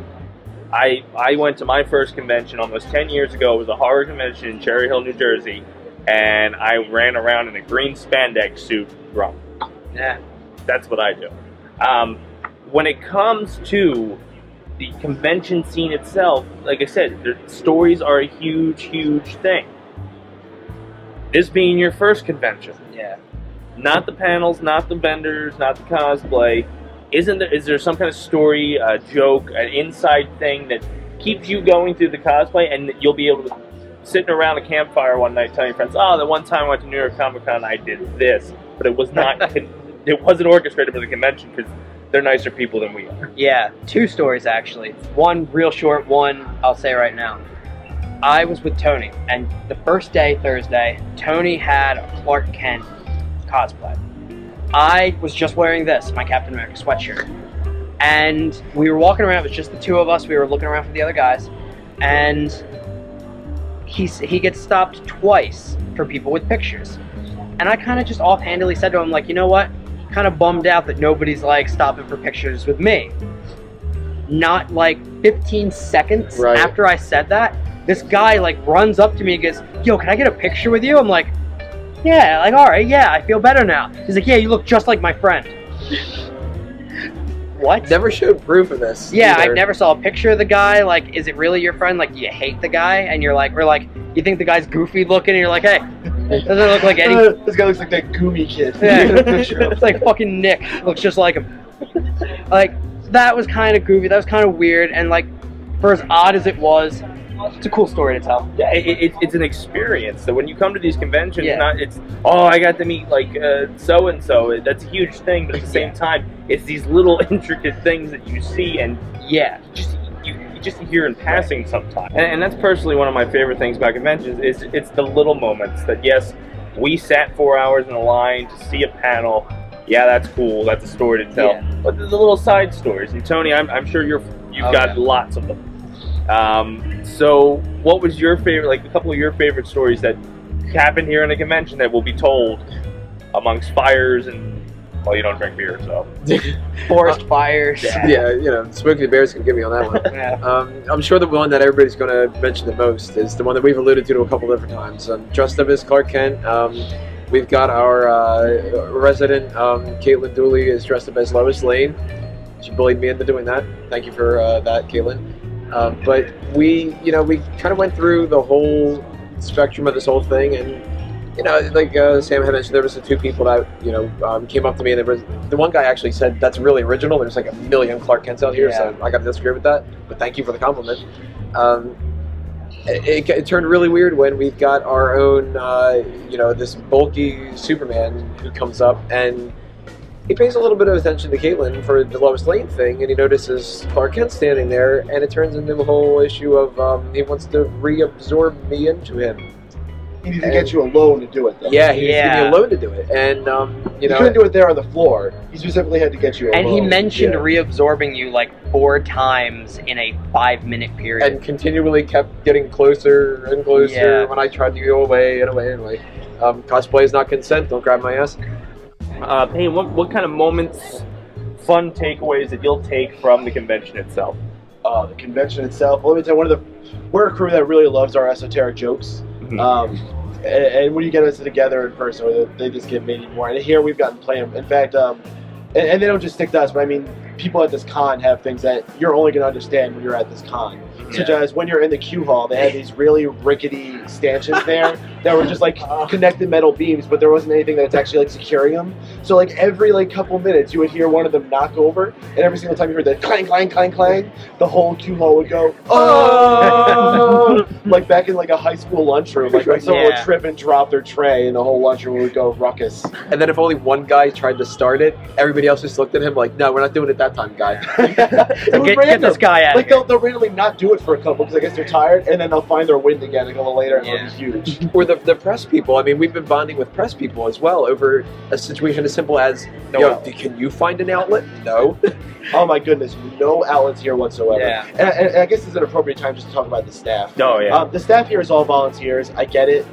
I I went to my first convention almost ten years ago. It was a horror convention in Cherry Hill, New Jersey, and I ran around in a green spandex suit drunk. Yeah. That's what I do. Um, when it comes to the convention scene itself, like I said, the stories are a huge, huge thing. This being your first convention, Yeah. not the panels, not the vendors, not the cosplay. Isn't there? Is there some kind of story, a joke, an inside thing that keeps you going through the cosplay, and you'll be able to sitting around a campfire one night, telling your friends, "Oh, the one time I went to New York Comic Con, I did this," but it was not. it wasn't orchestrated for the convention because they're nicer people than we are. Yeah, two stories actually. One real short, one I'll say right now. I was with Tony, and the first day, Thursday, Tony had a Clark Kent cosplay. I was just wearing this, my Captain America sweatshirt. And we were walking around, it was just the two of us, we were looking around for the other guys, and he's, he gets stopped twice for people with pictures. And I kind of just offhandedly said to him, like, you know what? Kind of bummed out that nobody's like stopping for pictures with me. Not like 15 seconds Right. after I said that, this guy like runs up to me and goes, "Yo, can I get a picture with you?" I'm like, "Yeah, like all right, yeah, I feel better now." He's like, "Yeah, you look just like my friend." what? Never showed proof of this. Yeah, either. I never saw a picture of the guy. Like, is it really your friend? Like, do you hate the guy, and you're like, we're like, you think the guy's goofy looking, and you're like, hey, doesn't look like any. Uh, this guy looks like that Goomy kid. Yeah, it's like fucking Nick. Looks just like him. Like that was kind of goofy. That was kind of weird, and like for as odd as it was, it's a cool story to tell. Yeah, it, it, it's an experience. So when you come to these conventions, Yeah. not it's oh I got to meet like so and so. That's a huge thing, but at the same time, it's these little intricate things that you see and Yeah, just you just hear in passing sometimes. And, and that's personally one of my favorite things about conventions is it's the little moments that yes, we sat four hours in a line to see a panel. Yeah, that's cool. That's a story to tell. Yeah. But the little side stories. And Tony, I'm, I'm sure you're you've Oh, got yeah. lots of them. Um, so, what was your favorite? Like a couple of your favorite stories that happened here in a convention that will be told amongst fires and well, you don't drink beer, so Forest fires. Yeah. yeah, you know, Smokey the Bear's gonna get me on that one. Yeah. Um, I'm sure the one that everybody's going to mention the most is the one that we've alluded to a couple different times. Um, dressed up as Clark Kent. Um, we've got our uh, resident um, Caitlin Dooley is dressed up as Lois Lane. She bullied me into doing that. Thank you for uh, that, Caitlin. Um, but we, you know, we kind of went through the whole spectrum of this whole thing, and you know, like uh, Sam had mentioned, there was the two people that you know um, came up to me, and there was the one guy actually said that's really original. There's like a million Clark Kents out here, so I got to disagree with that. But thank you for the compliment. Um, it, it, it turned really weird when we've got our own, uh, you know, this bulky Superman who comes up and he pays a little bit of attention to Caitlin for the Lois Lane thing, and he notices Clark Kent standing there, and it turns into a whole issue of um, he wants to reabsorb me into him. He needs to get you alone to do it, though. Yeah, he needs to Yeah. be alone to do it, and um, you He know, couldn't do it there on the floor. He specifically had to get you alone. And he mentioned Yeah. reabsorbing you like four times in a five minute period. and continually kept getting closer and closer Yeah. when I tried to go away and away and away. Um, cosplay is not consent. Don't grab my ass. uh, Payne, what what kind of moments, fun takeaways that you'll take from the convention itself? uh, the convention itself. Well, let me tell you, one of the we're a crew that really loves our esoteric jokes. Mhm. Um, and, and when you get us together in person, they- just get made more. And here we've gotten. Of, in fact, um, and, and they don't just stick to us, but I mean, people at this con have things that you're only going to understand when you're at this con. Such as when you're in the queue hall, they had these really rickety stanchions there that were just like uh-huh. connected metal beams, but there wasn't anything that's actually like securing them. So like every like couple minutes, you would hear one of them knock over, and every single time you heard that clang, clang, clang, clang, the whole queue hall would go oh, oh! like back in like a high school lunchroom, like when someone would trip and drop their tray, and the whole lunchroom would go ruckus. And then if only one guy tried to start it, everybody else just looked at him like, "No, we're not doing it that time, guy." It get, get this guy out Like of here. they'll, they'll randomly not do it for a couple because I guess they're tired, and then they'll find their wind again a little later and Yeah. it'll be huge. or the, the press people. I mean, we've been bonding with press people as well over a situation as simple as, No "Yo, outlet. can you find an outlet?" No. Oh my goodness, no outlets here whatsoever. Yeah. And, and, and I guess it's an appropriate time just to talk about the staff. Oh yeah. Um, the staff here is all volunteers. I get it.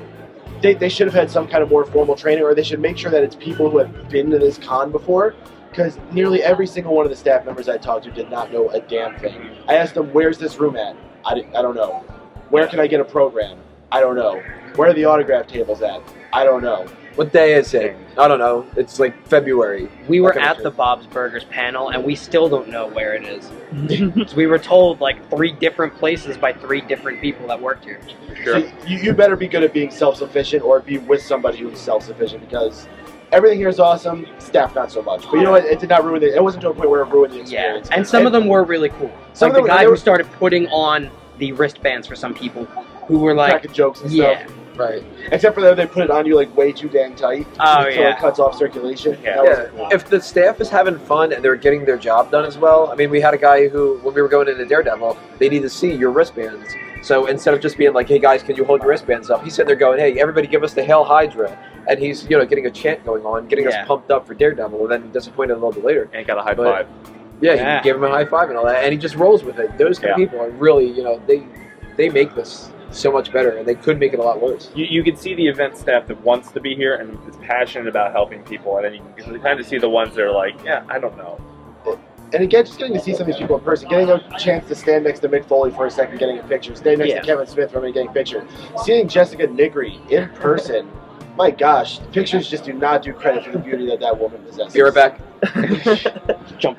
They, they should have had some kind of more formal training, or they should make sure that it's people who have been to this con before. Because nearly every single one of the staff members I talked to did not know a damn thing. I asked them, "Where's this room at?" I, di- I don't know. Where can I get a program? I don't know. Where are the autograph tables at? I don't know. What day is it? I don't know. It's like February. We were at the Bob's Burgers panel, and we still don't know where it is. 'Cause we were told like three different places by three different people that worked here. sure. So you, you better be good at being self-sufficient or be with somebody who's self-sufficient because everything here is awesome. Staff not so much. But you know what? It did not ruin it. It wasn't to a point where it ruined the experience. Yeah, and some of them were really cool. Some like of the guy who were- started putting on the wristbands for some people who were like, cracking jokes and yeah, stuff. Right. Except for that, they put it on you like way too dang tight. Oh, so yeah. it cuts off circulation. Yeah. That Yeah. cool. If the staff is having fun and they're getting their job done as well, I mean, we had a guy who, when we were going into Daredevil, they need to see your wristbands. So instead of just being like, "Hey guys, can you hold your wristbands up?" He's sitting there going, "Hey, everybody, give us the Hail Hydra," and he's you know getting a chant going on, getting Yeah. us pumped up for Daredevil, and then disappointed a little bit later. and got a high But- five. Yeah, Yeah. he gave him a high five and all that, and he just rolls with it. Those kind of Yeah. people are really, you know, they they make this so much better, and they could make it a lot worse. You, you can see the event staff that wants to be here and is passionate about helping people, and then you can kind of see the ones that are like, yeah, I don't know. And again, just getting to see some of these people in person, getting a chance to stand next to Mick Foley for a second, getting a picture, stand next Yeah. to Kevin Smith for a getting a picture, seeing Jessica Nigri in person. My gosh, the pictures just do not do credit for the beauty that that woman possesses. Be right back. jump.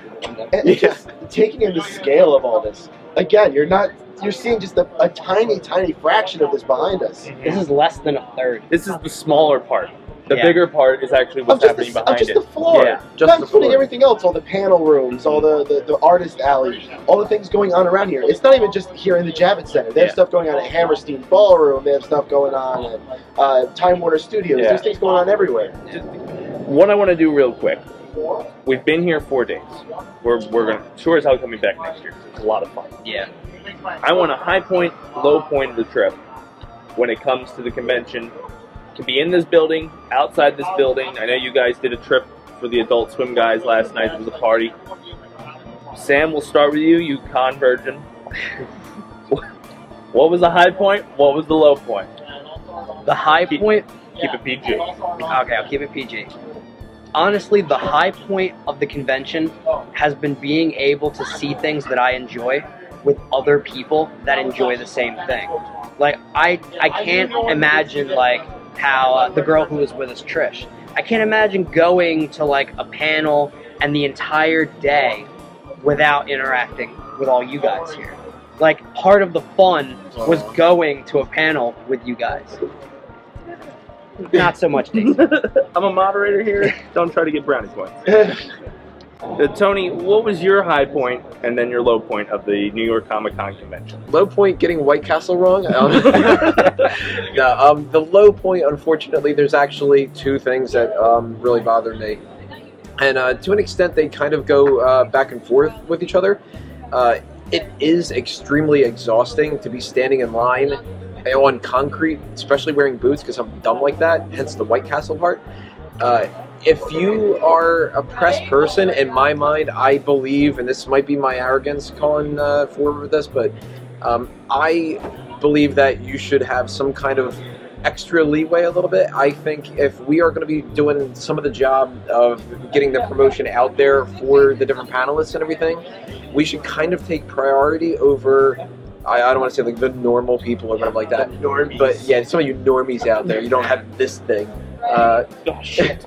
And it's just taking in the scale of all this. Again, you're not. You're seeing just a, a tiny, tiny fraction of this behind us. This is less than a third. This is the smaller part. The Yeah. bigger part is actually what's just, happening the, of behind just it. the floor. Yeah, just not the including floor. everything else, all the panel rooms, all the, the, the artist alley, all the things going on around here. It's not even just here in the Javits Center. They have Yeah. stuff going on at Hammerstein Ballroom. They have stuff going on at uh, Time Warner Studios. Yeah. There's things going on everywhere. What I want to do real quick. We've been here four days. We're, we're gonna sure as hell coming back next year. It's a lot of fun. Yeah. I want a high point, low point of the trip when it comes to the convention. To be in this building, outside this building. I know you guys did a trip for the Adult Swim guys last night. It was a party. Sam, we'll start with you. You con virgin. what was the high point? What was the low point? The high Keep- point. Keep it PG. Okay, I'll keep it PG. Honestly, the high point of the convention has been being able to see things that I enjoy with other people that enjoy the same thing. Like I, I can't imagine like how uh, the girl who was with us, Trish. I can't imagine going to like a panel and the entire day without interacting with all you guys here. Like part of the fun was going to a panel with you guys. Not so much, Daisy. I'm a moderator here. Don't try to get brownie points. Uh, Tony, what was your high point and then your low point of the New York Comic Con convention? Low point getting White Castle wrong. Um, no, um, the low point, unfortunately, there's actually two things that um, really bother me, and uh, to an extent, they kind of go uh, back and forth with each other. Uh, it is extremely exhausting to be standing in line on concrete, especially wearing boots, because I'm dumb like that. Hence the White Castle part. If you are a press person, in my mind, I believe, and this might be my arrogance calling uh, for this, but um, I believe that you should have some kind of extra leeway a little bit. I think if we are going to be doing some of the job of getting the promotion out there for the different panelists and everything, we should kind of take priority over. I, I don't want to say like the normal people or whatever like that. Normies. But yeah, some of you normies out there, you don't have this thing. Uh, Oh, shit.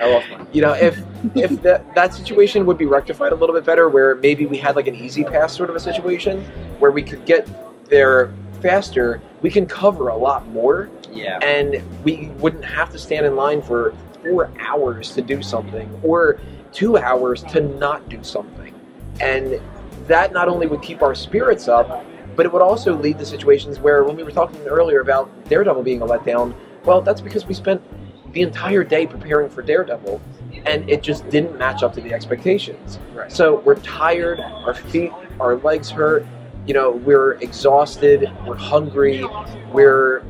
I lost mine. you know, if if that that situation would be rectified a little bit better, where maybe we had like an easy pass sort of a situation, where we could get there faster, we can cover a lot more, Yeah. and we wouldn't have to stand in line for four hours to do something or two hours to not do something, and that not only would keep our spirits up, but it would also lead to situations where when we were talking earlier about Daredevil being a letdown, well, that's because we spent the entire day preparing for Daredevil, and it just didn't match up to the expectations. Right. So we're tired, our feet, our legs hurt, you know, we're exhausted, we're hungry, we're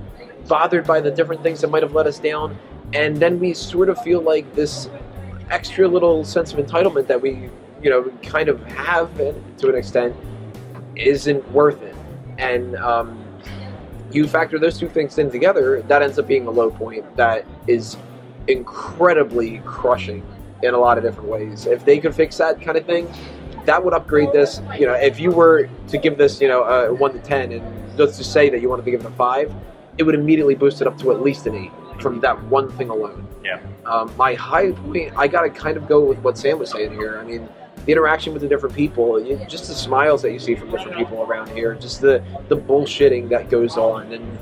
bothered by the different things that might have let us down, and then we sort of feel like this extra little sense of entitlement that we, you know, kind of have to an extent isn't worth it. And um, you factor those two things in together, that ends up being a low point that is incredibly crushing in a lot of different ways. If they could fix that kind of thing, that would upgrade this. You know, if you were to give this, you know, a one to ten, and let's just say that you wanted to give it a five, it would immediately boost it up to at least an eight from that one thing alone. Yeah. Um, my high point, I gotta kind of go with what Sam was saying here. I mean, the interaction with the different people, you, just the smiles that you see from different people around here, just the the bullshitting that goes on, and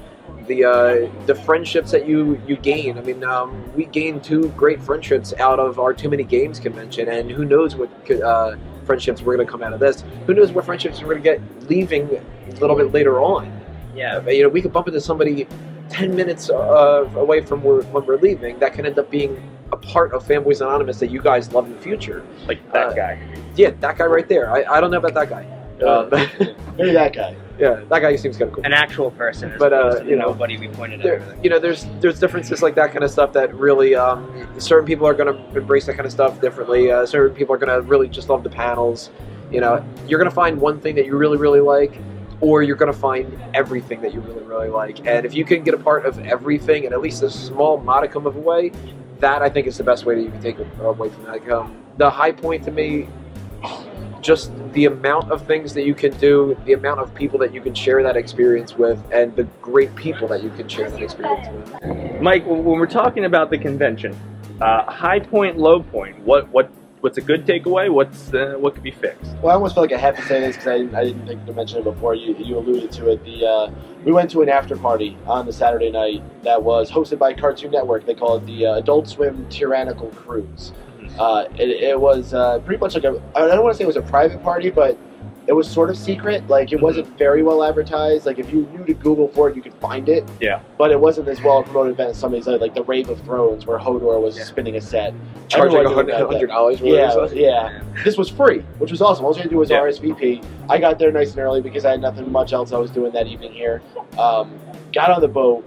the uh, the friendships that you you gain. I mean, um, we gained two great friendships out of our Too Many Games convention, and who knows what uh, friendships we're going to come out of this? Who knows what friendships we're going to get leaving a little bit later on? Yeah. You know, we could bump into somebody ten minutes uh, away from where, when we're leaving. That can end up being a part of Fanboys Anonymous that you guys love in the future. Like that Uh, guy. Yeah, that guy right there. I, I don't know about that guy. Um, Maybe that guy. yeah, that guy seems kind of cool. An actual person, But, uh, you know, nobody we pointed there, out. you know, there's there's differences like that kind of stuff that really um, certain people are going to embrace that kind of stuff differently. Uh, certain people are going to really just love the panels. You know, you're going to find one thing that you really really like, or you're going to find everything that you really really like. And if you can get a part of everything in at least a small modicum of a way, that I think is the best way that you can take away from that. Um, the high point to me. Just the amount of things that you can do, the amount of people that you can share that experience with, and the great people that you can share that experience with. Mike, when when we're talking about the convention, uh, high point, low point, what what what's a good takeaway? What's uh, what could be fixed? Well, I almost feel like I have to say this because I, didn't- I didn't think to mention it before. You, you alluded to it. The uh, we went to an after party on the Saturday night that was hosted by Cartoon Network. They call it the uh, Adult Swim Tyrannical Cruise. Uh, it, it was uh, pretty much like a I don't want to say it was a private party, but it was sort of secret. Like it wasn't very well advertised. Like if you knew to Google for it, you could find it. Yeah. But it wasn't as well promoted event as some of these other, like the Rave of Thrones, where Hodor was Yeah. spinning a set. Charging like a knew about that. hundred dollars. Yeah, yeah. This was free, which was awesome. All you had to do was Yeah. RSVP. I got there nice and early because I had nothing much else I was doing that evening here. Um, got on the boat.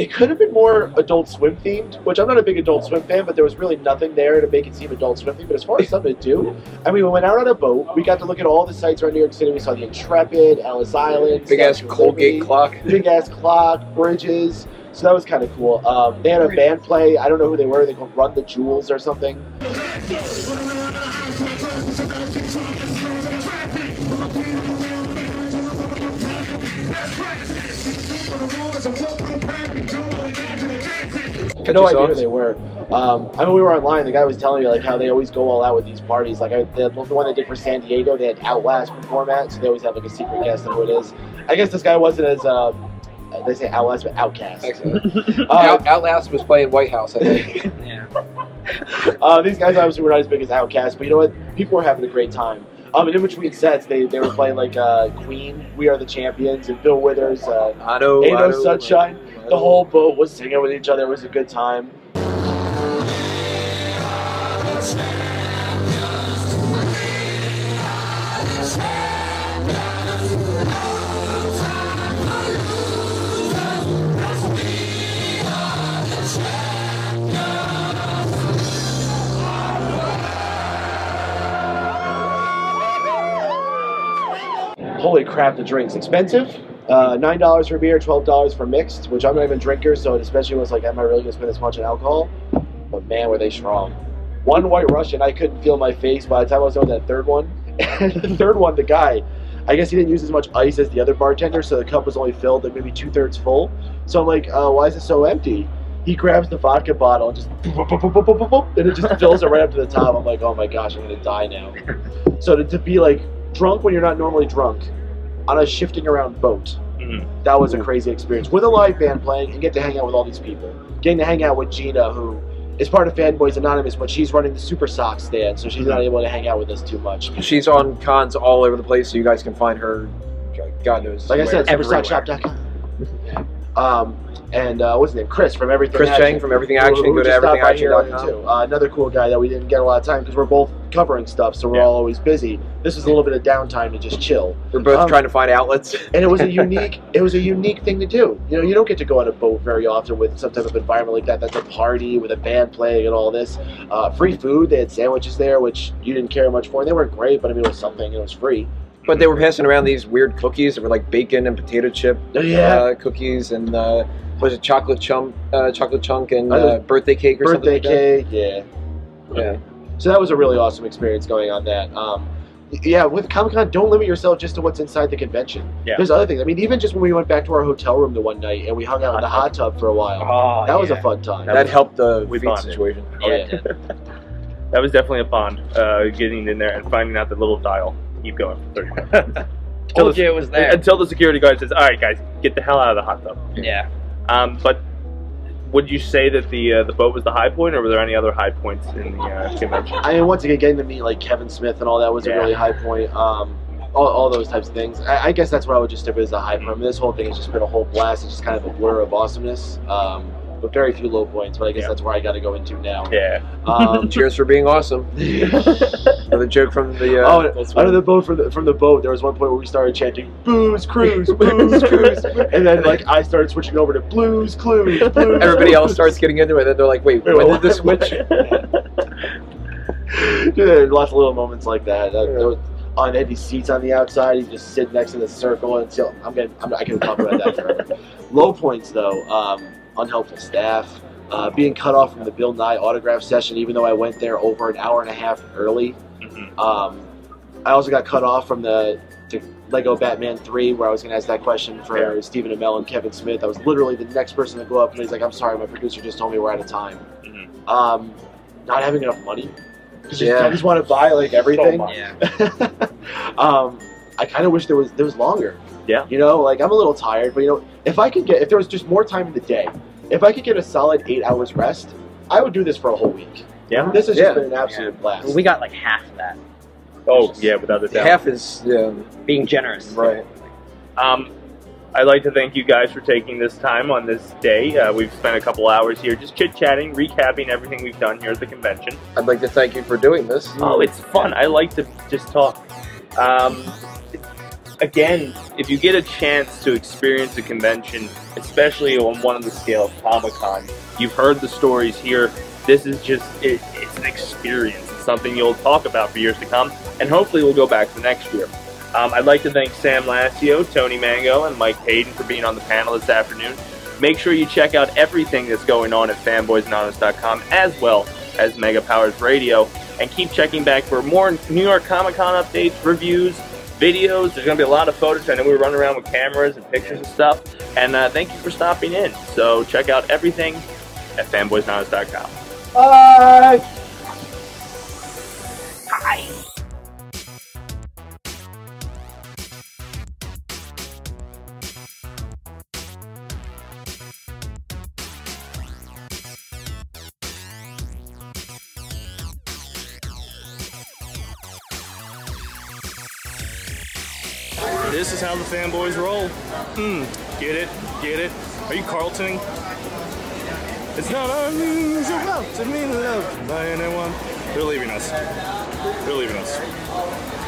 It could have been more Adult Swim themed, which I'm not a big Adult Swim fan, but there was really nothing there to make it seem Adult Swim themed. But as far as something to do, I mean, we went out on a boat. We got to look at all the sites around New York City. We saw the Intrepid, Ellis Island, Big ass Colgate clock. big ass clock, bridges. So that was kind of cool. Um, they had a band play. I don't know who they were. They called Run the Jewels or something. Catchy no idea who they were. Um, I mean, we were online. The guy was telling me like how they always go all out with these parties. Like I, the, the one they did for San Diego, they had Outlast perform at, so they always have like a secret guest on who it is. I guess this guy wasn't as uh, they say Outlast, but OutKast. Excellent. Uh, Out, Outlast was playing White House, I think. Yeah. uh, these guys obviously were not as big as OutKast, but you know what? People were having a great time. Um, and in between sets, they, they were playing like uh, Queen, We Are the Champions, and Bill Withers, uh. Ain't No Sunshine. The whole boat was singing with each other. It was a good time. Holy crap, the drink's expensive. Uh, Nine dollars for beer, twelve dollars for mixed, which I'm not even a drinker, so it especially was like, am I really gonna spend this much on alcohol? But man, were they strong. One white Russian, I couldn't feel my face by the time I was with that third one. The third one, the guy, I guess he didn't use as much ice as the other bartender, so the cup was only filled like maybe two thirds full. So I'm like, uh, why is it so empty? He grabs the vodka bottle and just and it just fills it right up to the top. I'm like, oh my gosh, I'm gonna die now. So to, to be like drunk when you're not normally drunk on a shifting around boat, Mhm. that was a crazy experience with a live band playing and get to hang out with all these people. Getting to hang out with Gina, who is part of Fanboys Anonymous, but she's running the Super Sock stand, so she's not able to hang out with us too much. She's on cons all over the place, so you guys can find her. God knows. Like I said, where. supersockshop.com. Um, and uh, what's his name? Chris from Everything Chris Action. Chang from Everything Action. who Go to just stopped by here earlier, everythingaction.com. Uh, another cool guy that we didn't get a lot of time because we're both covering stuff, so we're Yeah. all always busy. This was a little bit of downtime to just chill. We're both Um, trying to find outlets. and it was a unique it was a unique thing to do you know you don't get to go on a boat very often with some type of environment like that that's a party with a band playing and all this uh, free food they had sandwiches there which you didn't care much for and they weren't great but i mean it was something it was free But they were passing around these weird cookies that were like bacon and potato chip Oh, yeah uh, cookies and uh, was it chocolate chunk, uh, chocolate chunk and uh, birthday cake or birthday something like cake yeah that? Yeah. so that was a really awesome experience going on that um, yeah with comic-con don't limit yourself just to what's inside the convention Yeah. there's other things i mean even just when we went back to our hotel room the one night and we hung out in the hot tub for a while Oh, that was a fun time That That was- helped the we feet situation. Oh, yeah. That was definitely a bond. Uh, getting in there and finding out the little dial. Keep going for 30 minutes. Until Told the- you it was there. Until the security guard says, "All right, guys, get the hell out of the hot tub." Yeah. Um, but would you say that the uh, the boat was the high point, or were there any other high points in the uh, convention? I mean, once again, getting to meet like Kevin Smith and all that was Yeah. a really high point. Um, all, all those types of things. I, I guess that's what I would just stick with as a high point. I mean, this whole thing has just been a whole blast. It's just kind of a blur of awesomeness, um, but very few low points. But I guess Yeah. that's where I got to go into now. Yeah. Um, Cheers for being awesome. Another joke from the. Uh, oh, Adult out of the boat from the, from the boat, there was one point where we started chanting "Booze Cruise, Booze Cruise," and then like I started switching over to Blues Clues. Blues Everybody else starts getting into it, and then they're like, "Wait, Wait, when what- did this switch?" yeah, lots of little moments like that. Uh, there was- and they had these seats on the outside. You just sit next to the circle until I'm gonna. I'm, I can talk about that forever. Low points though, um, unhelpful staff, uh, being cut off from the Bill Nye autograph session, even though I went there over an hour and a half early. Mhm. Um, I also got cut off from the, the Lego Batman 3, where I was going to ask that question for Yeah. Stephen Amell and Kevin Smith. I was literally the next person to go up, and he's like, "I'm sorry, my producer just told me we're out of time." Mhm. Um, not having enough money. Yeah. I just want to buy like everything. much. Yeah. um, I kind of wish there was there was longer. Yeah. You know, like I'm a little tired, but you know, if I could get if there was just more time in the day, if I could get a solid eight hours rest, I would do this for a whole week. Yeah. This has Yeah. just been an absolute blast. We got like half of that. Oh yeah, without a doubt. Half is yeah, Being generous. right. Um, I'd like to thank you guys for taking this time on this day. Uh, we've spent a couple hours here just chit chatting, recapping everything we've done here at the convention. I'd like to thank you for doing this. Oh, it's fun. I like to just talk. Um, again, if you get a chance to experience a convention, especially on one of the scale of Comic Con, you've heard the stories here. This is just, it, it's an experience. It's something you'll talk about for years to come, and hopefully we'll go back for next year. Um, I'd like to thank Sam Lassio, Tony Mango, and Mike Hayden for being on the panel this afternoon. Make sure you check out everything that's going on at fanboysanonymous.com as well as Mega Powers Radio. And keep checking back for more New York Comic Con updates, reviews, videos. There's going to be a lot of photos. I know we were running around with cameras and pictures and stuff. And uh, thank you for stopping in. So check out everything at fanboysanonymous.com. Bye. This is how the fanboys roll. Hmm, get it? Get it? Are you Carltoning? It's not unusual to be loved by anyone. They're leaving us. They're leaving us.